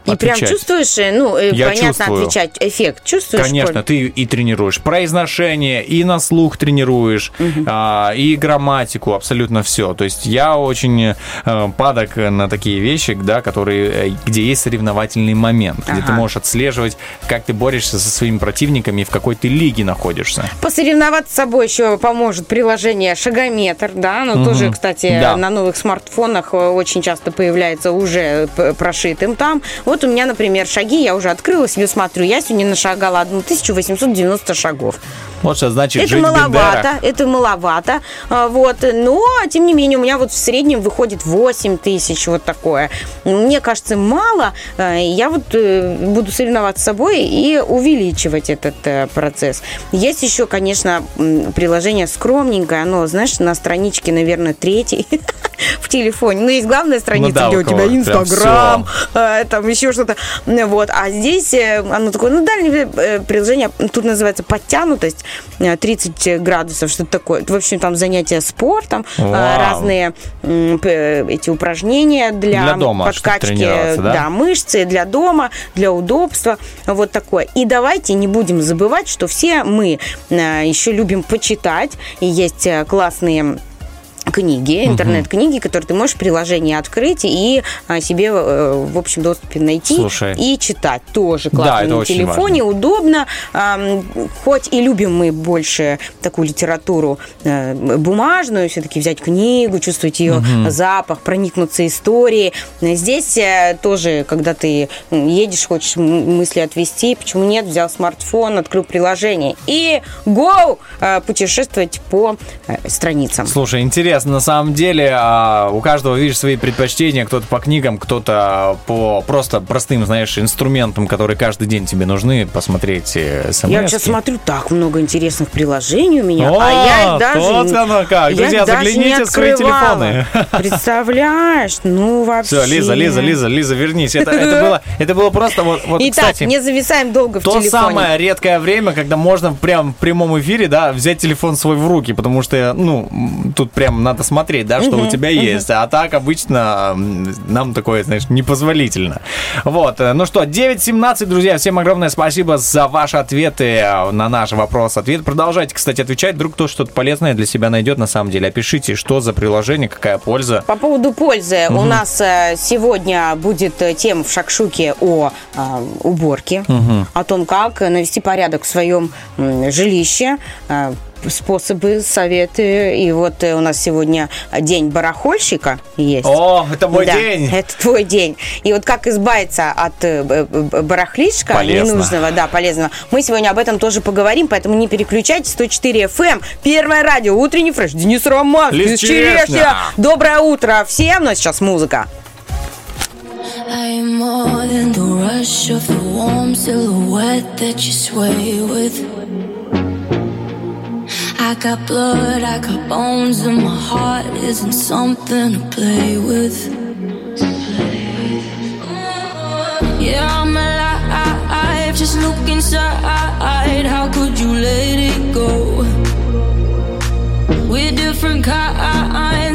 И прям отвечать. чувствуешь, э, ну, э, Я понятно, чувствую. отвечать, эффект чувствуешь? Конечно, Коль? ты и тренируешь произношение, и на слух тренируешь, а, и грамматику, абсолютно все. То есть я очень э, падок на такие вещи, да, которые, э, где есть соревновательный момент, где ты Ага. можешь отслеживать, как ты борешься со своими противниками и в какой ты лиге находишься. Посоревноваться с собой еще поможет приложение Шагометр, да, оно Мгм. тоже, кстати, Да. на новых смартфонах очень часто появляется уже прошитым там. Вот у меня, например, шаги, я уже открыла себе, смотрю, я сегодня нашагала 1890 шагов. Вот что значит это жить маловато, это маловато, а, вот, но, тем не менее, у меня вот в среднем выходит 8 тысяч, вот такое. Мне кажется, мало, а, я вот э, буду соревноваться с собой и увеличивать этот э, процесс. Есть еще, конечно, приложение скромненькое, оно, знаешь, на страничке, наверное, третьей в телефоне. Ну, есть главная страница, да, где у у тебя Инстаграм, э, там еще что-то. Вот. А здесь э, оно такое, ну, дальнее э, приложение, тут называется подтянутость, э, 30 градусов, что-то такое. В общем, там занятия спортом, э, Вау. разные эти упражнения для, Для дома, подкачки тренироваться, да? мышцы, для дома, для удобства, вот такое. И давайте не будем забывать, что все мы э, еще любим почитать, и есть э, классные книги, интернет-книги, которые ты можешь в приложении открыть и а, себе э, в общем доступе найти Слушай. и читать. Тоже Да, классно это на телефоне, удобно. Хоть и любим мы больше такую литературу э, бумажную, все-таки взять книгу, чувствовать ее Мгм. запах, проникнуться историей. Здесь э, тоже, когда ты едешь, хочешь мысли отвести, почему нет, взял смартфон, открыл приложение и go путешествовать по страницам. Слушай, интересно, на самом деле а, у каждого, видишь, свои предпочтения, кто-то по книгам, кто-то по просто простым, знаешь, инструментам, которые каждый день тебе нужны, посмотреть э, смс Я сейчас смотрю, так много интересных приложений у меня, О, а я их даже... вот оно как. Друзья, загляните в свои телефоны. Представляешь? Ну, вообще. Все, Лиза, Лиза, Лиза, Лиза, вернись. Это, это было, это было просто вот, вот Итак, кстати, не зависаем долго в то телефоне. самое редкое время, когда можно прям в прямом эфире, да, взять телефон свой в руки, потому что, ну, тут прям надо смотреть, да, что у тебя есть. А так обычно нам такое, знаешь, непозволительно. Вот, э, ну что, 9.17, друзья, всем огромное спасибо за ваши ответы э, на наш вопрос-ответ. Продолжайте, кстати, отвечать, вдруг кто что-то полезное для себя найдет на самом деле. Опишите, что за приложение, какая польза. По поводу пользы, у нас э, сегодня будет тема в Шакшуке о уборке, о том, как навести порядок в своем жилище, способы, советы. И вот э, у нас сегодня день барахольщика есть. О, это мой Да, день! Это твой день. И вот как избавиться от э, барахлишка Полезно. ненужного, да, полезного. Мы сегодня об этом тоже поговорим, поэтому не переключайтесь. 104 FM, первое радио, утренний фреш. Денис Роман, Лиз Черешня. Черешня. Доброе утро всем, но сейчас музыка. I'm more than the rush of the warm silhouette that you sway with. Got blood, I got bones, and my heart isn't something to play with. Yeah, I'm alive, just look inside. How could you let it go? We're different kinds,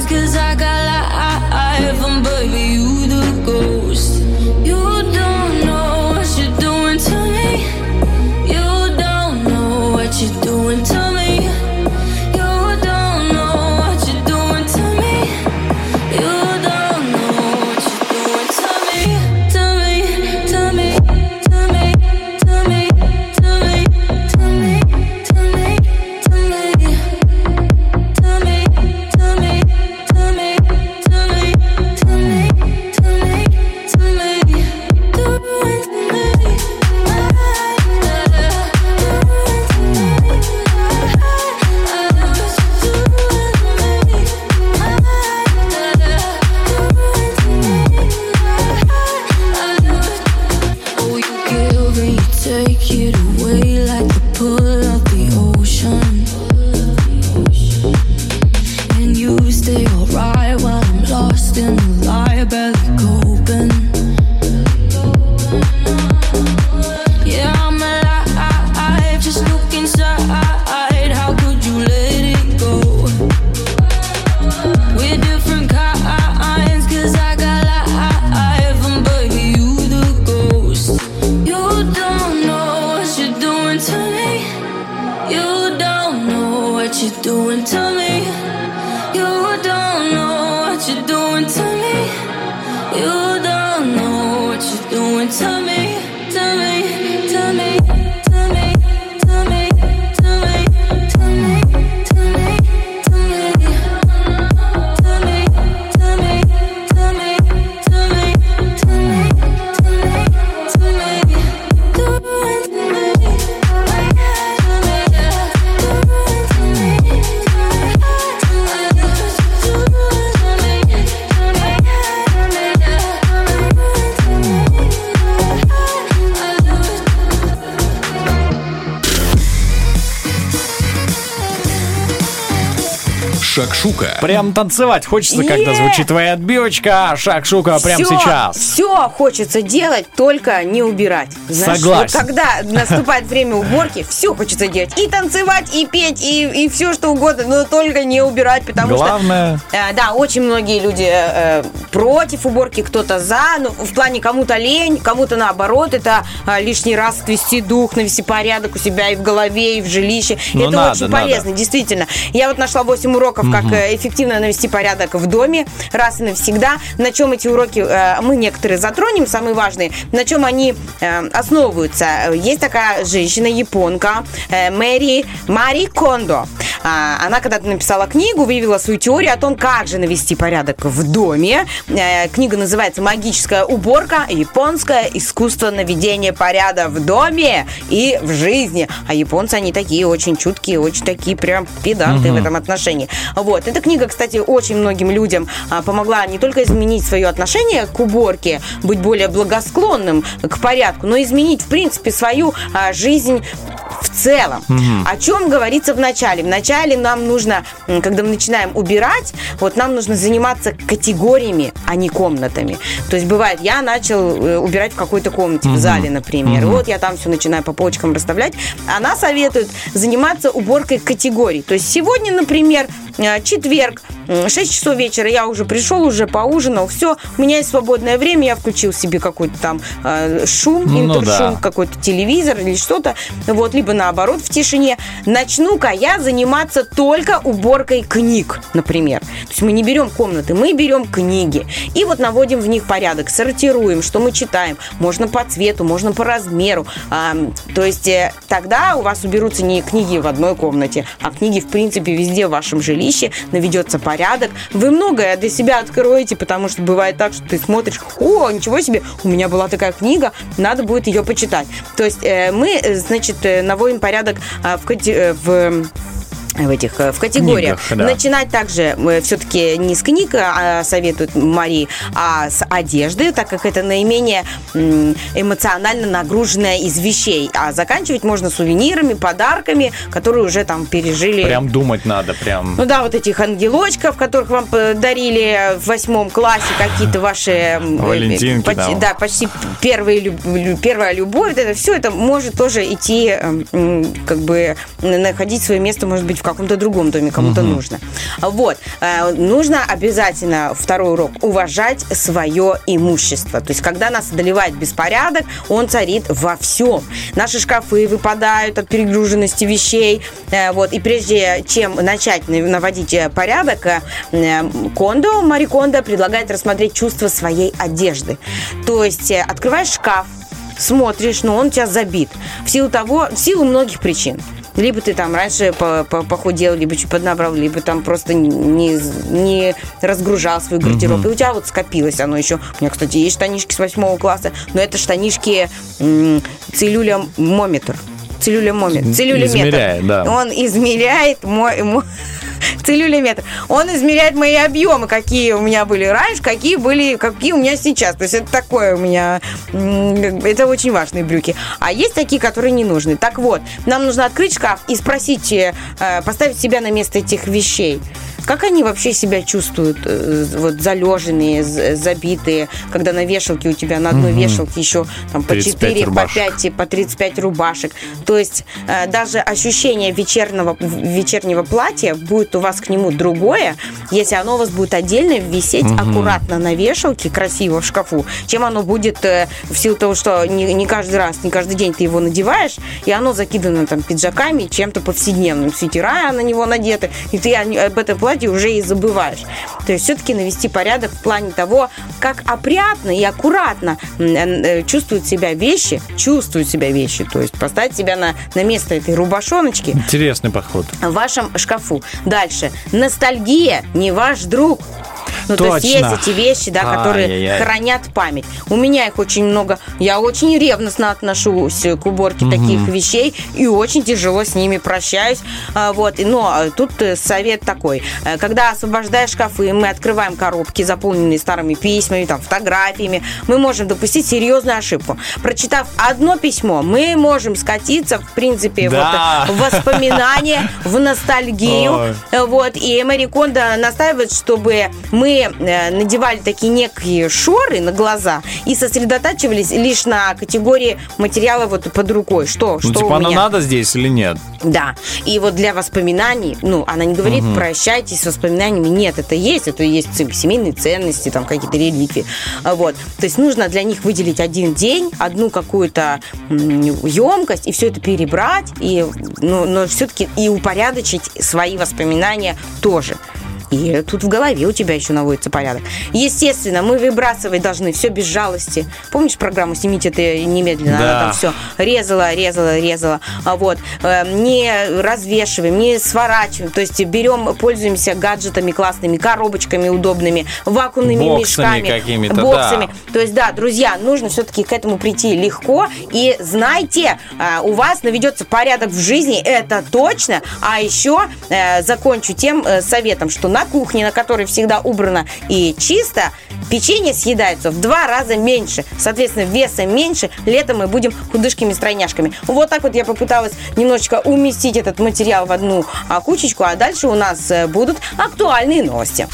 Шакшука. Прям танцевать хочется, когда звучит твоя отбивочка. Шаг-шука прямо сейчас. Все хочется делать, только не убирать. Знаешь, Согласен. вот когда наступает время уборки, все хочется делать. И танцевать, и петь, и, и все что угодно, но только не убирать, потому Главное. что... э, да, очень многие люди э, против уборки, кто-то за, ну, в плане кому-то лень, кому-то наоборот, это э, лишний раз отвести дух, навести порядок у себя и в голове, и в жилище. Ну, это надо, очень надо. полезно, действительно. Я вот нашла 8 уроков, как Мгм. э, эффективно навести порядок в доме раз и навсегда. На чем эти уроки э, мы некоторые затронем, самые важные, на чем они э, основываются. Есть такая женщина, японка, Мэри, Мари Кондо. А, Она когда-то написала книгу, выявила свою теорию о том, как же навести порядок в доме. Книга называется «Магическая уборка. Японское искусство наведения порядка в доме и в жизни». А японцы, они такие очень чуткие, очень такие прям педанты Мгм. в этом отношении. Вот. Эта книга, кстати, очень многим людям а, помогла не только изменить свое отношение к уборке, быть более благосклонным к порядку, но изменить, в принципе, свою а, жизнь в целом. Мгм. О чем говорится в начале? В начале нам нужно, когда мы начинаем убирать, вот нам нужно заниматься категориями, а не комнатами. То есть бывает, я начал э, убирать в какой-то комнате, в Мгм. зале, например. Мгм. Вот я там все начинаю по полочкам расставлять. Она советует заниматься уборкой категорий. То есть сегодня, например, четверг, м, 6 часов вечера, я уже пришел, уже поужинал, все, у меня есть свободное время, я включил себе какой-то там э, шум, Ну интершум, да. какой-то телевизор или что-то, вот, либо наоборот в тишине. Начну-ка я заниматься только уборкой книг, например. То есть мы не берем комнаты, мы берем книги. И вот наводим в них порядок, сортируем, что мы читаем. Можно по цвету, можно по размеру. А, то есть э, тогда у вас уберутся не книги в одной комнате, а книги, в принципе, везде в вашем жилище, наведется порядок. Вы многое для себя откроете, потому что бывает так, что ты смотришь, о, ничего себе, у меня была такая книга, надо будет ее почитать. То есть э, мы, э, значит, э, наводим порядок а, в, в в этих э, в категориях. Книгах, да. Начинать также все-таки не с книг, а советует Мари, а с одежды, так как это наименее эмоционально нагруженная из вещей. А заканчивать можно сувенирами, подарками, которые уже там пережили. Прям думать надо, прям. Ну да, вот этих ангелочков, которых вам подарили в восьмом классе, какие-то ваши... э, Валентинки почти, там. Да, почти первые, первая любовь. Это все это может тоже идти, как бы находить свое место, может быть, в каком-то другом доме, кому-то Мгм. нужно. Вот. Э, Нужно обязательно, второй урок, уважать свое имущество. То есть, когда нас одолевает беспорядок, он царит во всем. Наши шкафы выпадают от перегруженности вещей. Э, Вот. И прежде чем начать на- наводить э, порядок, Кондо, Мари Кондо предлагает рассмотреть чувство своей одежды. То есть, открываешь шкаф, смотришь, но он у тебя забит. В силу того, в силу многих причин. Либо ты там раньше по- по- похудел, либо чуть поднабрал, либо там просто не, не разгружал свой гардероб. Мгм. И у тебя вот скопилось оно еще. У меня, кстати, есть штанишки с восьмого класса, но это штанишки м, целлюлемометр. Целлюлемометр. Целлюлеметр. Измеряет, да. Он измеряет мой... мой- Целлюлеметр. Он измеряет мои объемы, какие у меня были раньше, какие были, какие у меня сейчас. То есть это такое у меня, это очень важные брюки. А есть такие, которые не нужны. Так вот, нам нужно открыть шкаф и спросить, э, поставить себя на место этих вещей. Как они вообще себя чувствуют, э, вот залеженные, забитые, когда на вешалке у тебя на одной Мгм. вешалке еще там по 35 4, по рубашек. 5, по 35 рубашек. То есть э, даже ощущение вечернего, вечернего платья будет у вас к нему другое, если оно у вас будет отдельно висеть Мгм. аккуратно на вешалке, красиво в шкафу, чем оно будет э, в силу того, что не, не каждый раз, не каждый день ты его надеваешь, и оно закидано там пиджаками, чем-то повседневным, свитера на него надеты, и ты об этом платье уже и забываешь. То есть все-таки навести порядок в плане того, как опрятно и аккуратно м, э, чувствуют себя вещи, чувствуют себя вещи, то есть поставить себя на, на место этой рубашоночки, Интересный подход. в вашем шкафу. Дальше. Ностальгия не ваш друг. Ну, то есть Точно. есть эти вещи, да, которые Ай-яй-яй. хранят память. У меня их очень много. Я очень ревностно отношусь к уборке Мгм. таких вещей и очень тяжело с ними прощаюсь. А, Вот. Но а, тут э, совет такой. Э, Когда освобождаешь шкафы, мы открываем коробки, заполненные старыми письмами, там, фотографиями, мы можем допустить серьезную ошибку. Прочитав одно письмо, мы можем скатиться, в принципе, Да. вот, в воспоминания, в ностальгию. Ой. Э, Вот, и Мэри Кондо настаивает, чтобы мы э, надевали такие некие шоры на глаза и сосредотачивались лишь на категории материала вот под рукой. Что, Ну, что типа, у меня? надо здесь или нет? Да. И вот для воспоминаний, ну, она не говорит, Мгм. прощайтесь с воспоминаниями. Нет, это есть, это есть семейные ценности, там какие-то реликвии. А Вот. То есть нужно для них выделить один день, одну какую-то емкость, и все это перебрать, и, ну, но все-таки и упорядочить свои воспоминания тоже. И тут в голове у тебя еще наводится порядок. Естественно, мы выбрасывать должны все без жалости. Помнишь программу «Снимите это немедленно»? Она Да. там все резала, резала, резала. А вот. Э, Не развешиваем, не сворачиваем. То есть берем, пользуемся гаджетами классными, коробочками удобными, вакуумными Боксами мешками. какими-то, боксами. да. То есть, да, друзья, нужно все-таки к этому прийти легко. И знайте, а, у вас наведется порядок в жизни, это точно. А еще э, закончу тем э, советом, что на кухне, на которой всегда убрано и чисто, печенье съедается в два раза меньше. Соответственно, веса меньше. Летом мы будем худышками-стройняшками. Вот так вот я попыталась немножечко уместить этот материал в одну а, кучечку, а дальше у нас э, будут актуальные новости.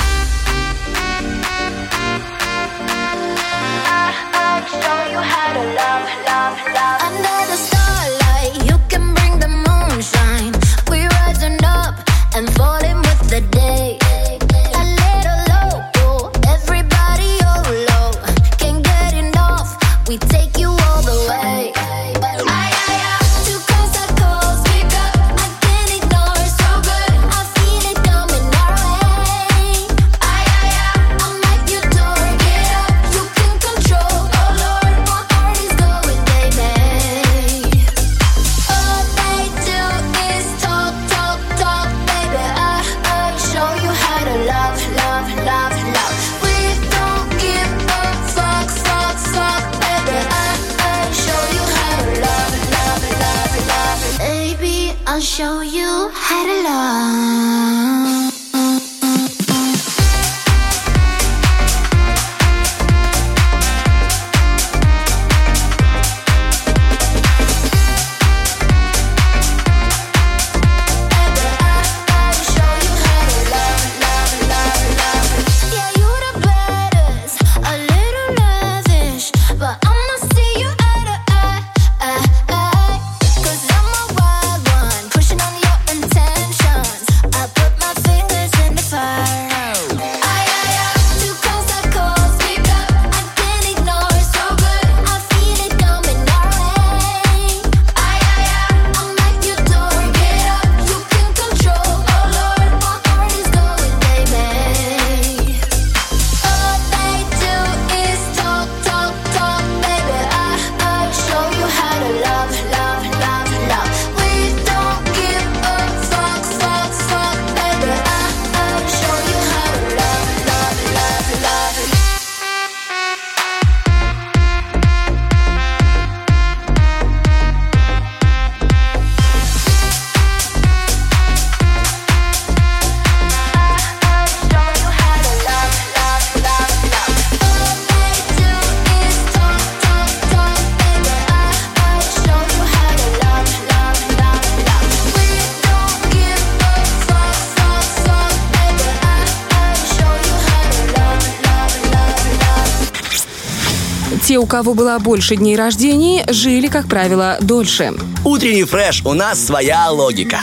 Кого было больше дней рождения, жили, как правило, дольше. Утренний фреш, у нас своя логика.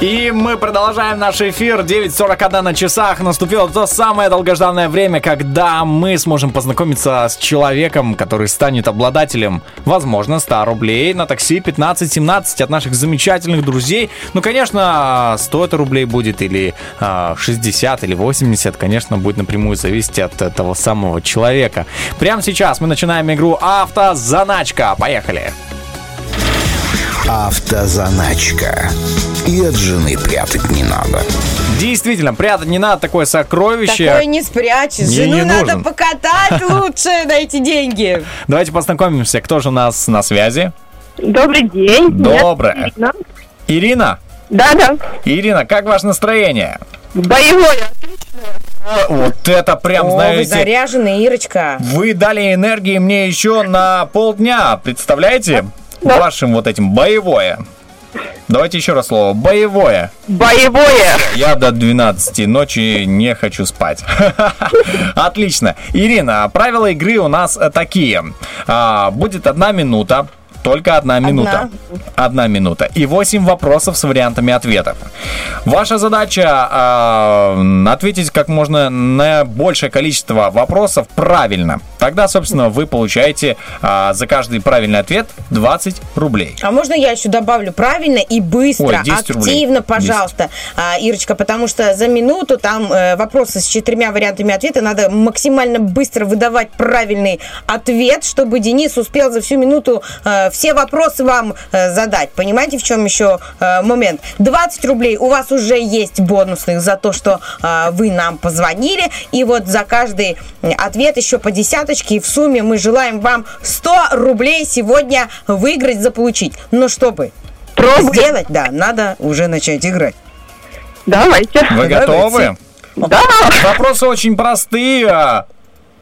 И мы продолжаем наш эфир. 9.41 на часах. Наступило то самое долгожданное время, когда мы сможем познакомиться с человеком, который станет обладателем, возможно, 100 рублей на такси 15-17 от наших замечательных друзей. Ну, конечно, 100 это рублей будет или а, 60 или 80, конечно, будет напрямую зависеть от этого самого человека. Прямо сейчас мы начинаем игру «Автозаначка». Поехали! Автозаначка. И от жены прятать не надо. Действительно, прятать не надо такое сокровище. Такое не спрячешь. Не, Жену не надо нужен. покатать лучше на эти деньги. Давайте познакомимся, кто же у нас на связи. Добрый день. Доброе. Ирина. Ирина? Да, да. Ирина, как ваше настроение? Боевое. Вот это прям, О, вы знаете, заряжены, Ирочка. вы дали энергии мне еще на полдня, представляете? Вашим вот этим боевое. Давайте еще раз слово. Боевое. Боевое. Я до 12 ночи не хочу спать. Отлично. Ирина, правила игры у нас э, такие. А, Будет одна минута. Только одна минута. Одна минута. И 8 вопросов с вариантами ответов. Ваша задача а, ответить как можно на большее количество вопросов правильно. Тогда, собственно, вы получаете а, за каждый правильный ответ 20 рублей. А можно я еще добавлю правильно и быстро, Ой, 10 рублей. активно, пожалуйста, а, Ирочка, потому что за минуту там э, вопросы с четырьмя вариантами ответа надо максимально быстро выдавать правильный ответ, чтобы Денис успел за всю минуту э, все вопросы вам э, задать. Понимаете, в чем еще э, момент? 20 рублей у вас уже есть бонусных за то, что э, вы нам позвонили, и вот за каждый ответ еще по десяточке, и в сумме мы желаем вам 100 рублей сегодня выиграть, заполучить. Но чтобы сделать, да, надо уже начать играть. Давайте. Вы готовы? Да. Вопросы очень простые.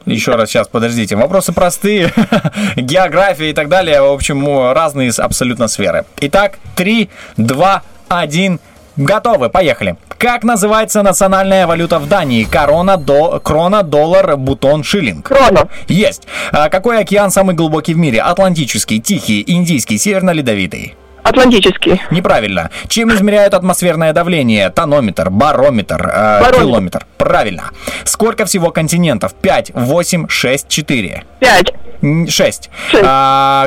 Еще раз, сейчас, подождите. Вопросы простые. География и так далее. В общем, разные абсолютно сферы. Итак, 3, 2, 1. Готовы, поехали. Как называется национальная валюта в Дании? Корона, до, крона, доллар, бутон, шиллинг. Крона. Есть. А какой океан самый глубокий в мире? Атлантический, Тихий, Индийский, Северно-Ледовитый. Атлантический. Неправильно. Чем измеряют атмосферное давление? Тонометр, барометр, э, Барометр. километр. Правильно. Сколько всего континентов? 5, 8, 6, 4. Пять. 6.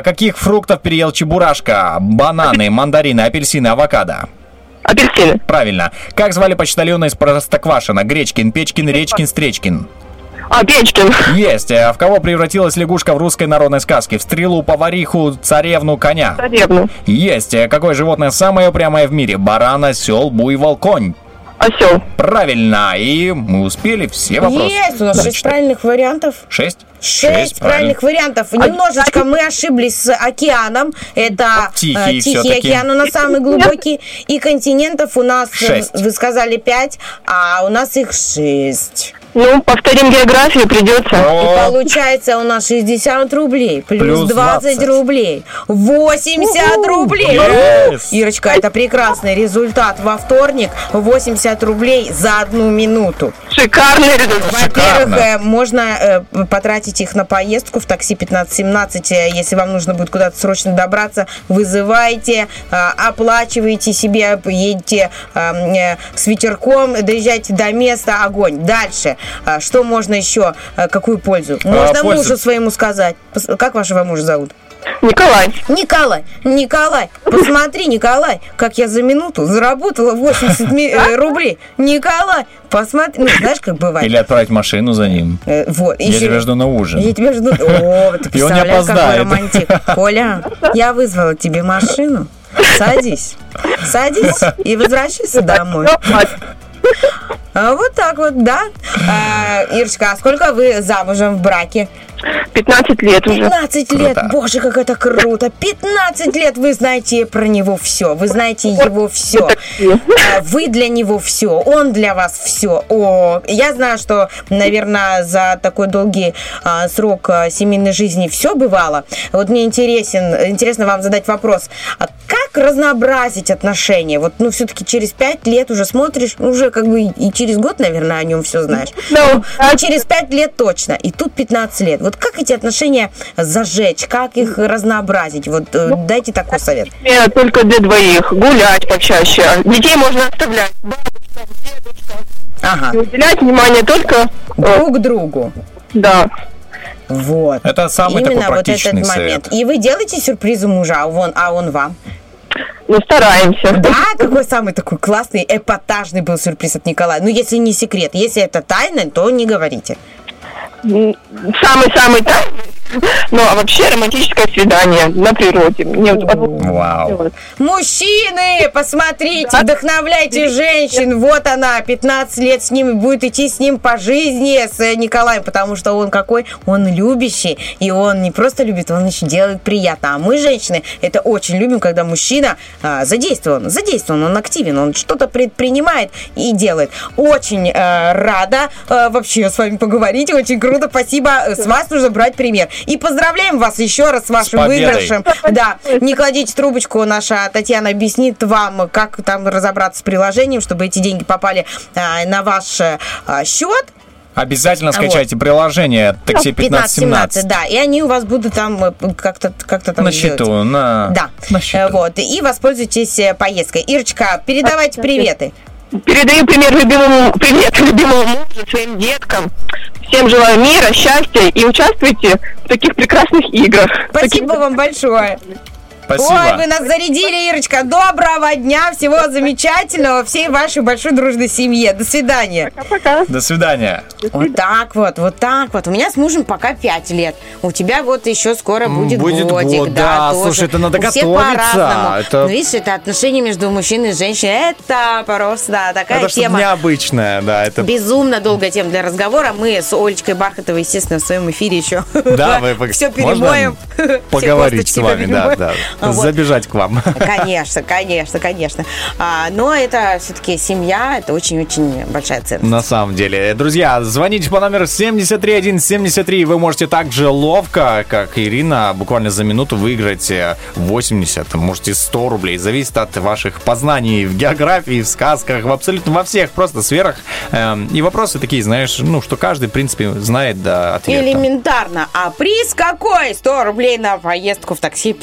каких фруктов переел Чебурашка? Бананы, мандарины, апельсины, авокадо. Апельсины. Правильно. Как звали почтальона из Простоквашина? Гречкин, Печкин, Речкин, Стречкин. А, Печкин. Есть. А В кого превратилась лягушка в русской народной сказке? В стрелу, повариху, царевну, коня. Царевну. Есть. А Какое животное самое упрямое в мире? Баран, осел, буйвол, конь. Осел. Правильно, и мы успели все вопросы. Есть, у нас шесть правильных вариантов. Шесть? Шесть правильных вариантов. Немножечко мы ошиблись с океаном. Это Тихий э, Тихий океан у нас самый глубокий. И континентов у нас, э, Шесть. вы сказали пять, а у нас их шесть. Ну, повторим географию, придется. И получается у нас 60 рублей, плюс, Плюс 20, 20. рублей, 80 рублей. Yes. Ирочка, это прекрасный результат во вторник. 80 рублей за одну минуту. Шикарный результат. Во-первых, э, можно э, потратить их на поездку в такси 15-17, э, если вам нужно будет куда-то срочно добраться, вызывайте, э, оплачиваете себе, едете э, э, с ветерком, доезжайте до места, огонь. Дальше, что можно еще, э, какую пользу? Можно пользу. мужу своему сказать. Как вашего мужа зовут? Николай. Николай, Николай, посмотри, Николай, как я за минуту заработала 80 ми- э, рублей. Николай, посмотри, ну, знаешь, как бывает. Или отправить машину за ним. Э, Вот. Я еще- тебя жду на ужин. Я тебя жду. О, ты И он не представляешь, какой романтик. Коля, я вызвала тебе машину. Садись. Садись и возвращайся домой. А, Вот так вот, да. А, Ирочка, а сколько вы замужем в браке? 15 лет уже. 15 лет, Круто. боже, как это круто. 15 лет вы знаете про него все, вы знаете его все. Вы для него все, он для вас все. О, я знаю, что, наверное, за такой долгий а, срок а, семейной жизни все бывало. Вот мне интересен, интересно вам задать вопрос, а как разнообразить отношения? Вот, ну, все-таки через 5 лет уже смотришь, ну, уже как бы и через год, наверное, о нем все знаешь. Ну, через 5 лет точно, и тут 15 лет. Вот как эти отношения зажечь, как их разнообразить? Вот э, дайте такой совет. Э, Только для двоих. Гулять почаще. Детей можно оставлять. Ага. И уделять внимание только друг другу. Да. Вот. Это самый Именно такой вот этот практичный момент. совет. И вы делаете сюрпризы мужа, а он, а он вам? Ну, стараемся. Да, какой самый такой классный, эпатажный был сюрприз от Николая? Ну, если не секрет, если это тайна, то не говорите. Самый-самый тайный. Ну, а вообще романтическое свидание на природе. Мне вот- Вау. Мужчины, посмотрите, вдохновляйте женщин. Вот она, 15 лет с ним, будет идти с ним по жизни, с э, Николаем, потому что он какой? Он любящий. И он не просто любит, он еще делает приятно. А мы, женщины, это очень любим, когда мужчина а, задействован, задействован, он активен, он что-то предпринимает и делает. Очень э, рада э, вообще с вами поговорить, очень круто, спасибо. С вас нужно брать пример. И поздравляем вас еще раз с вашим победой. выигрышем. Да, не кладите трубочку, наша Татьяна объяснит вам, как там разобраться с приложением, чтобы эти деньги попали а, на ваш а, счет. Обязательно скачайте приложение такси 1517. да, и они у вас будут там э, как-то как там На делать. счету, на... Да, Э, вот, и воспользуйтесь э, поездкой. Ирочка, передавайте приветы. Передаю пример любимому, привет любимому мужу, своим деткам. Всем желаю мира, счастья и участвуйте в таких прекрасных играх. Спасибо вам большое. Спасибо. Ой, вы нас зарядили, Ирочка. Доброго дня, всего замечательного, всей вашей большой дружной семье. До свидания. Пока-пока. До свидания. Вот так вот, вот так вот. У меня с мужем пока 5 лет. У тебя вот еще скоро будет, будет годик. год, да, да. тоже. Слушай, это надо У готовиться. по-разному. Это- Ну, видишь, это отношения между мужчиной и женщиной. Это просто да, такая Это тема. необычное, да. Это... Безумно долгая тема для разговора. Мы с Олечкой Бархатовой, естественно, в своем эфире еще Да, вы все перемоем. Поговорить с вами, да, да. А вот. Забежать к вам. Конечно, конечно, конечно. А, но это все-таки семья, это очень-очень большая ценность. На самом деле. Друзья, звоните по номеру 73173. Вы можете так же ловко, как Ирина, буквально за минуту выиграть э, 80, можете 100 рублей. Зависит от ваших познаний в географии, в сказках, в абсолютно во всех просто сферах. Эм, И вопросы такие, знаешь, ну, что каждый, в принципе, знает да, ответ. там. Элементарно. А приз какой? 100 рублей на поездку в такси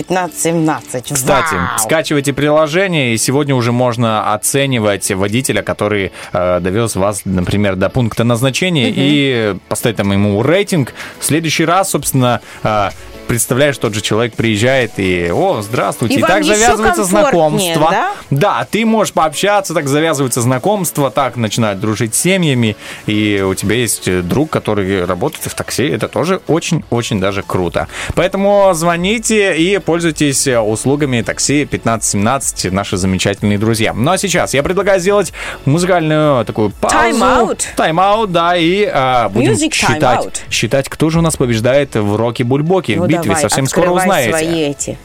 15-17. Кстати, Вау. скачивайте приложение, и сегодня уже можно оценивать водителя, который э, довез вас, например, до пункта назначения, Мгм. и поставить там ему рейтинг. В следующий раз, собственно, э, представляешь, тот же человек приезжает и, о, здравствуйте, И и, так комфортнее, знакомства. да? Да, ты можешь пообщаться, так завязываются знакомства, так начинают дружить с семьями, и у тебя есть э, друг, который работает в такси, это тоже очень-очень даже круто. Поэтому звоните и пользуйтесь э, услугами такси 1517, наши замечательные друзья. Ну а сейчас я предлагаю сделать музыкальную такую паузу. Time-out. Тайм-аут, да, и а, будем Music считать, считать, кто же у нас побеждает в роке Бульбоки. Ну давай, совсем скоро узнаете. свои эти.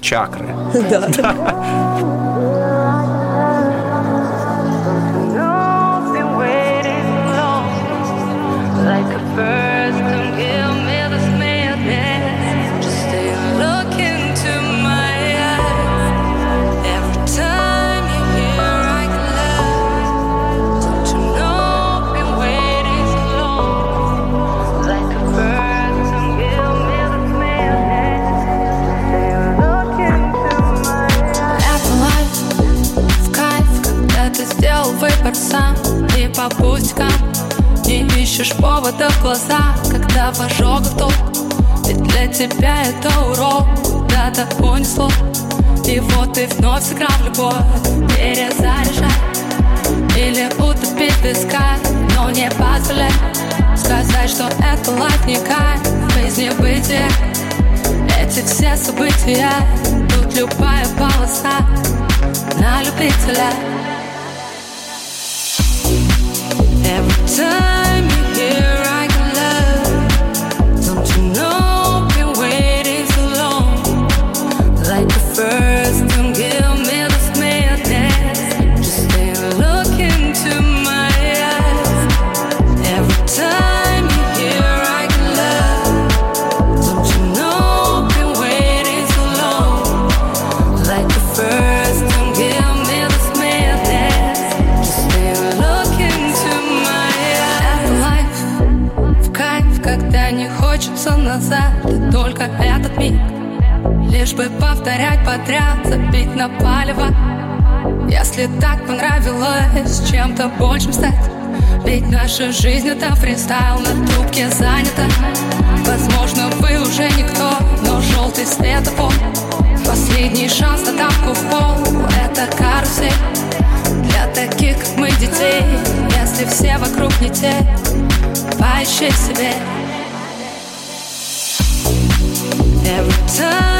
Чакры. Да. Тебя это урок. Куда-то унесло И вот ты вновь сыграл в любовь. Перезаряжай. Или утопить в песках Но не позволяй Сказать, что это лайф не кайф Жизнь не бытие. Эти все события. Тут любая полоса На любителя. Every time подряд, забить на палево Если так понравилось чем-то большим стать. Ведь наша жизнь это фристайл, на трубке занята. Возможно, вы уже никто, но желтый светофор Последний шанс на давку в пол Это карусель. Для таких, как мы, детей Если все вокруг не те Поищи себе. Every time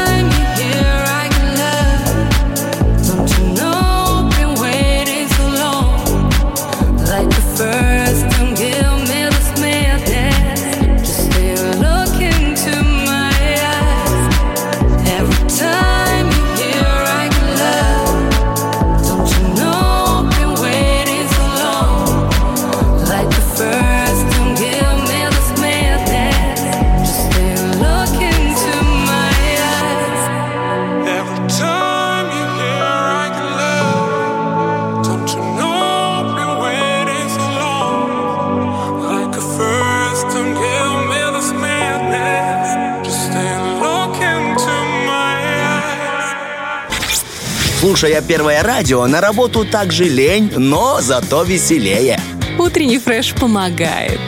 Слушая первое радио, на работу также лень, но зато веселее. Утренний фреш помогает.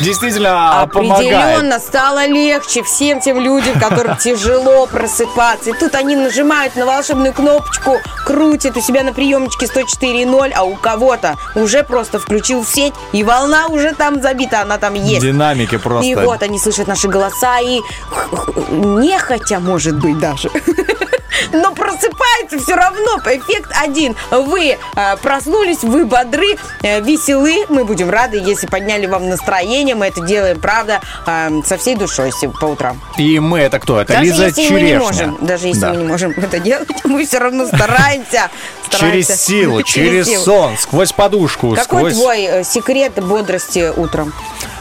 Действительно, помогает. Определенно стало легче всем тем людям, которым тяжело просыпаться. И тут они нажимают на волшебную кнопочку, крутят у себя на приемничке 104.0, а у кого-то уже просто включил сеть, и волна уже там забита, она там есть. Динамики просто. И вот они слышат наши голоса и нехотя, может быть, даже. Но просыпается все равно. Эффект один. Вы э, проснулись, вы бодры, э, веселы. Мы будем рады, если подняли вам настроение. Мы это делаем, правда, э, со всей душой по утрам. И мы это кто? Это даже Лиза если мы Черешня. не можем, даже если Да. мы не можем это делать, мы все равно стараемся. Через стараемся. силу, через силу. сон, сквозь подушку, Какой сквозь... твой э, секрет бодрости утром?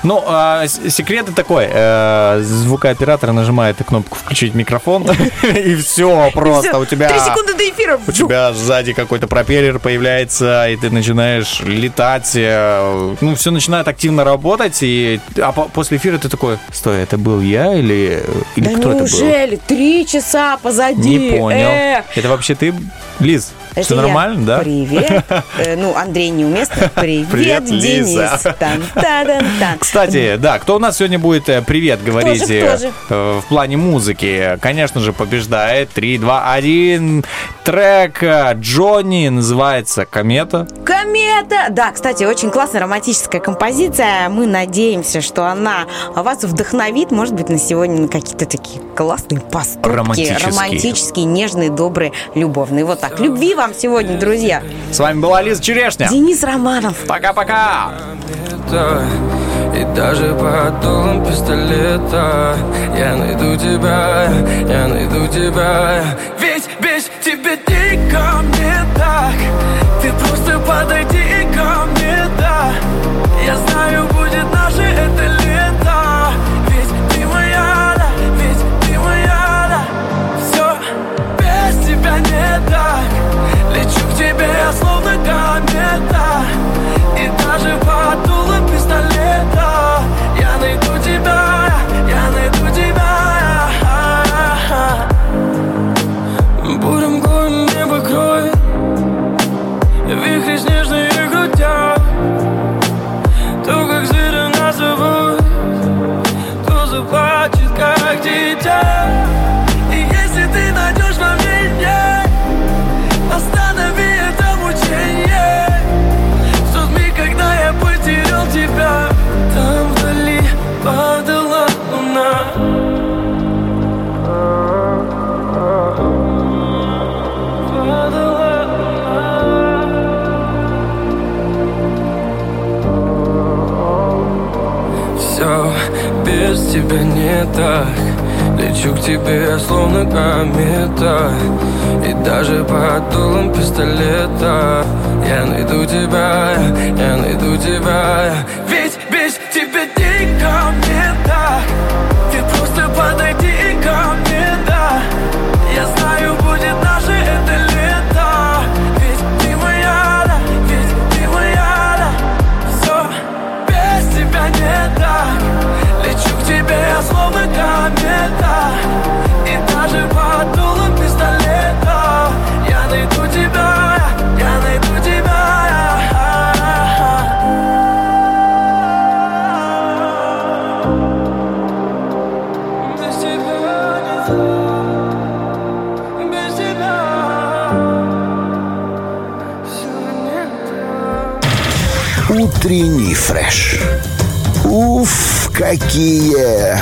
Ну, а, секрет такой. э, звукооператор нажимает кнопку «Включить микрофон», и все просто. У тебя... Три секунды до эфира. У тебя сзади какой-то пропеллер появляется, и ты начинаешь летать. э, Ну, все начинает активно работать, и а по- после эфира ты такой, стой, это был я или, или Да кто это был? неужели? Три часа позади. Не понял. Это вообще ты, Лиз? Это Всё я. нормально, да? Привет. Э, Ну, Андрей неуместно. Привет, Привет, Денис. Лиза. Тан-та-дан-тан. Кстати, да, кто у нас сегодня будет э, привет говорить же, э, кто же? в плане музыки? Конечно же, побеждает 3, 2, 1. Трек Джонни называется «Комета». Комета! Да, кстати, очень классная романтическая композиция. Мы надеемся, что она вас вдохновит, может быть, на сегодня на какие-то такие классные поступки. Романтические. Романтические, нежные, добрые, любовные. Вот так. Любви вам сегодня, друзья. С вами была Лиза Черешня. Денис Романов. Пока-пока. И даже под дулом пистолета Я найду тебя, я найду тебя Ведь без тебя дико мне так Ты просто подойди ко мне, да Я знаю, будет наше это лето тебе, словно комета. И даже под дулом пистолета Я найду тебя, тебя не так. Лечу к тебе, словно комета. И даже под дулом пистолета. Я найду тебя, я найду тебя. Ведь без тебя дико мне так. Ты просто подойди комета И даже под дулом пистолета. Я найду тебя, я найду тебя. Утренний фреш. Уф, какие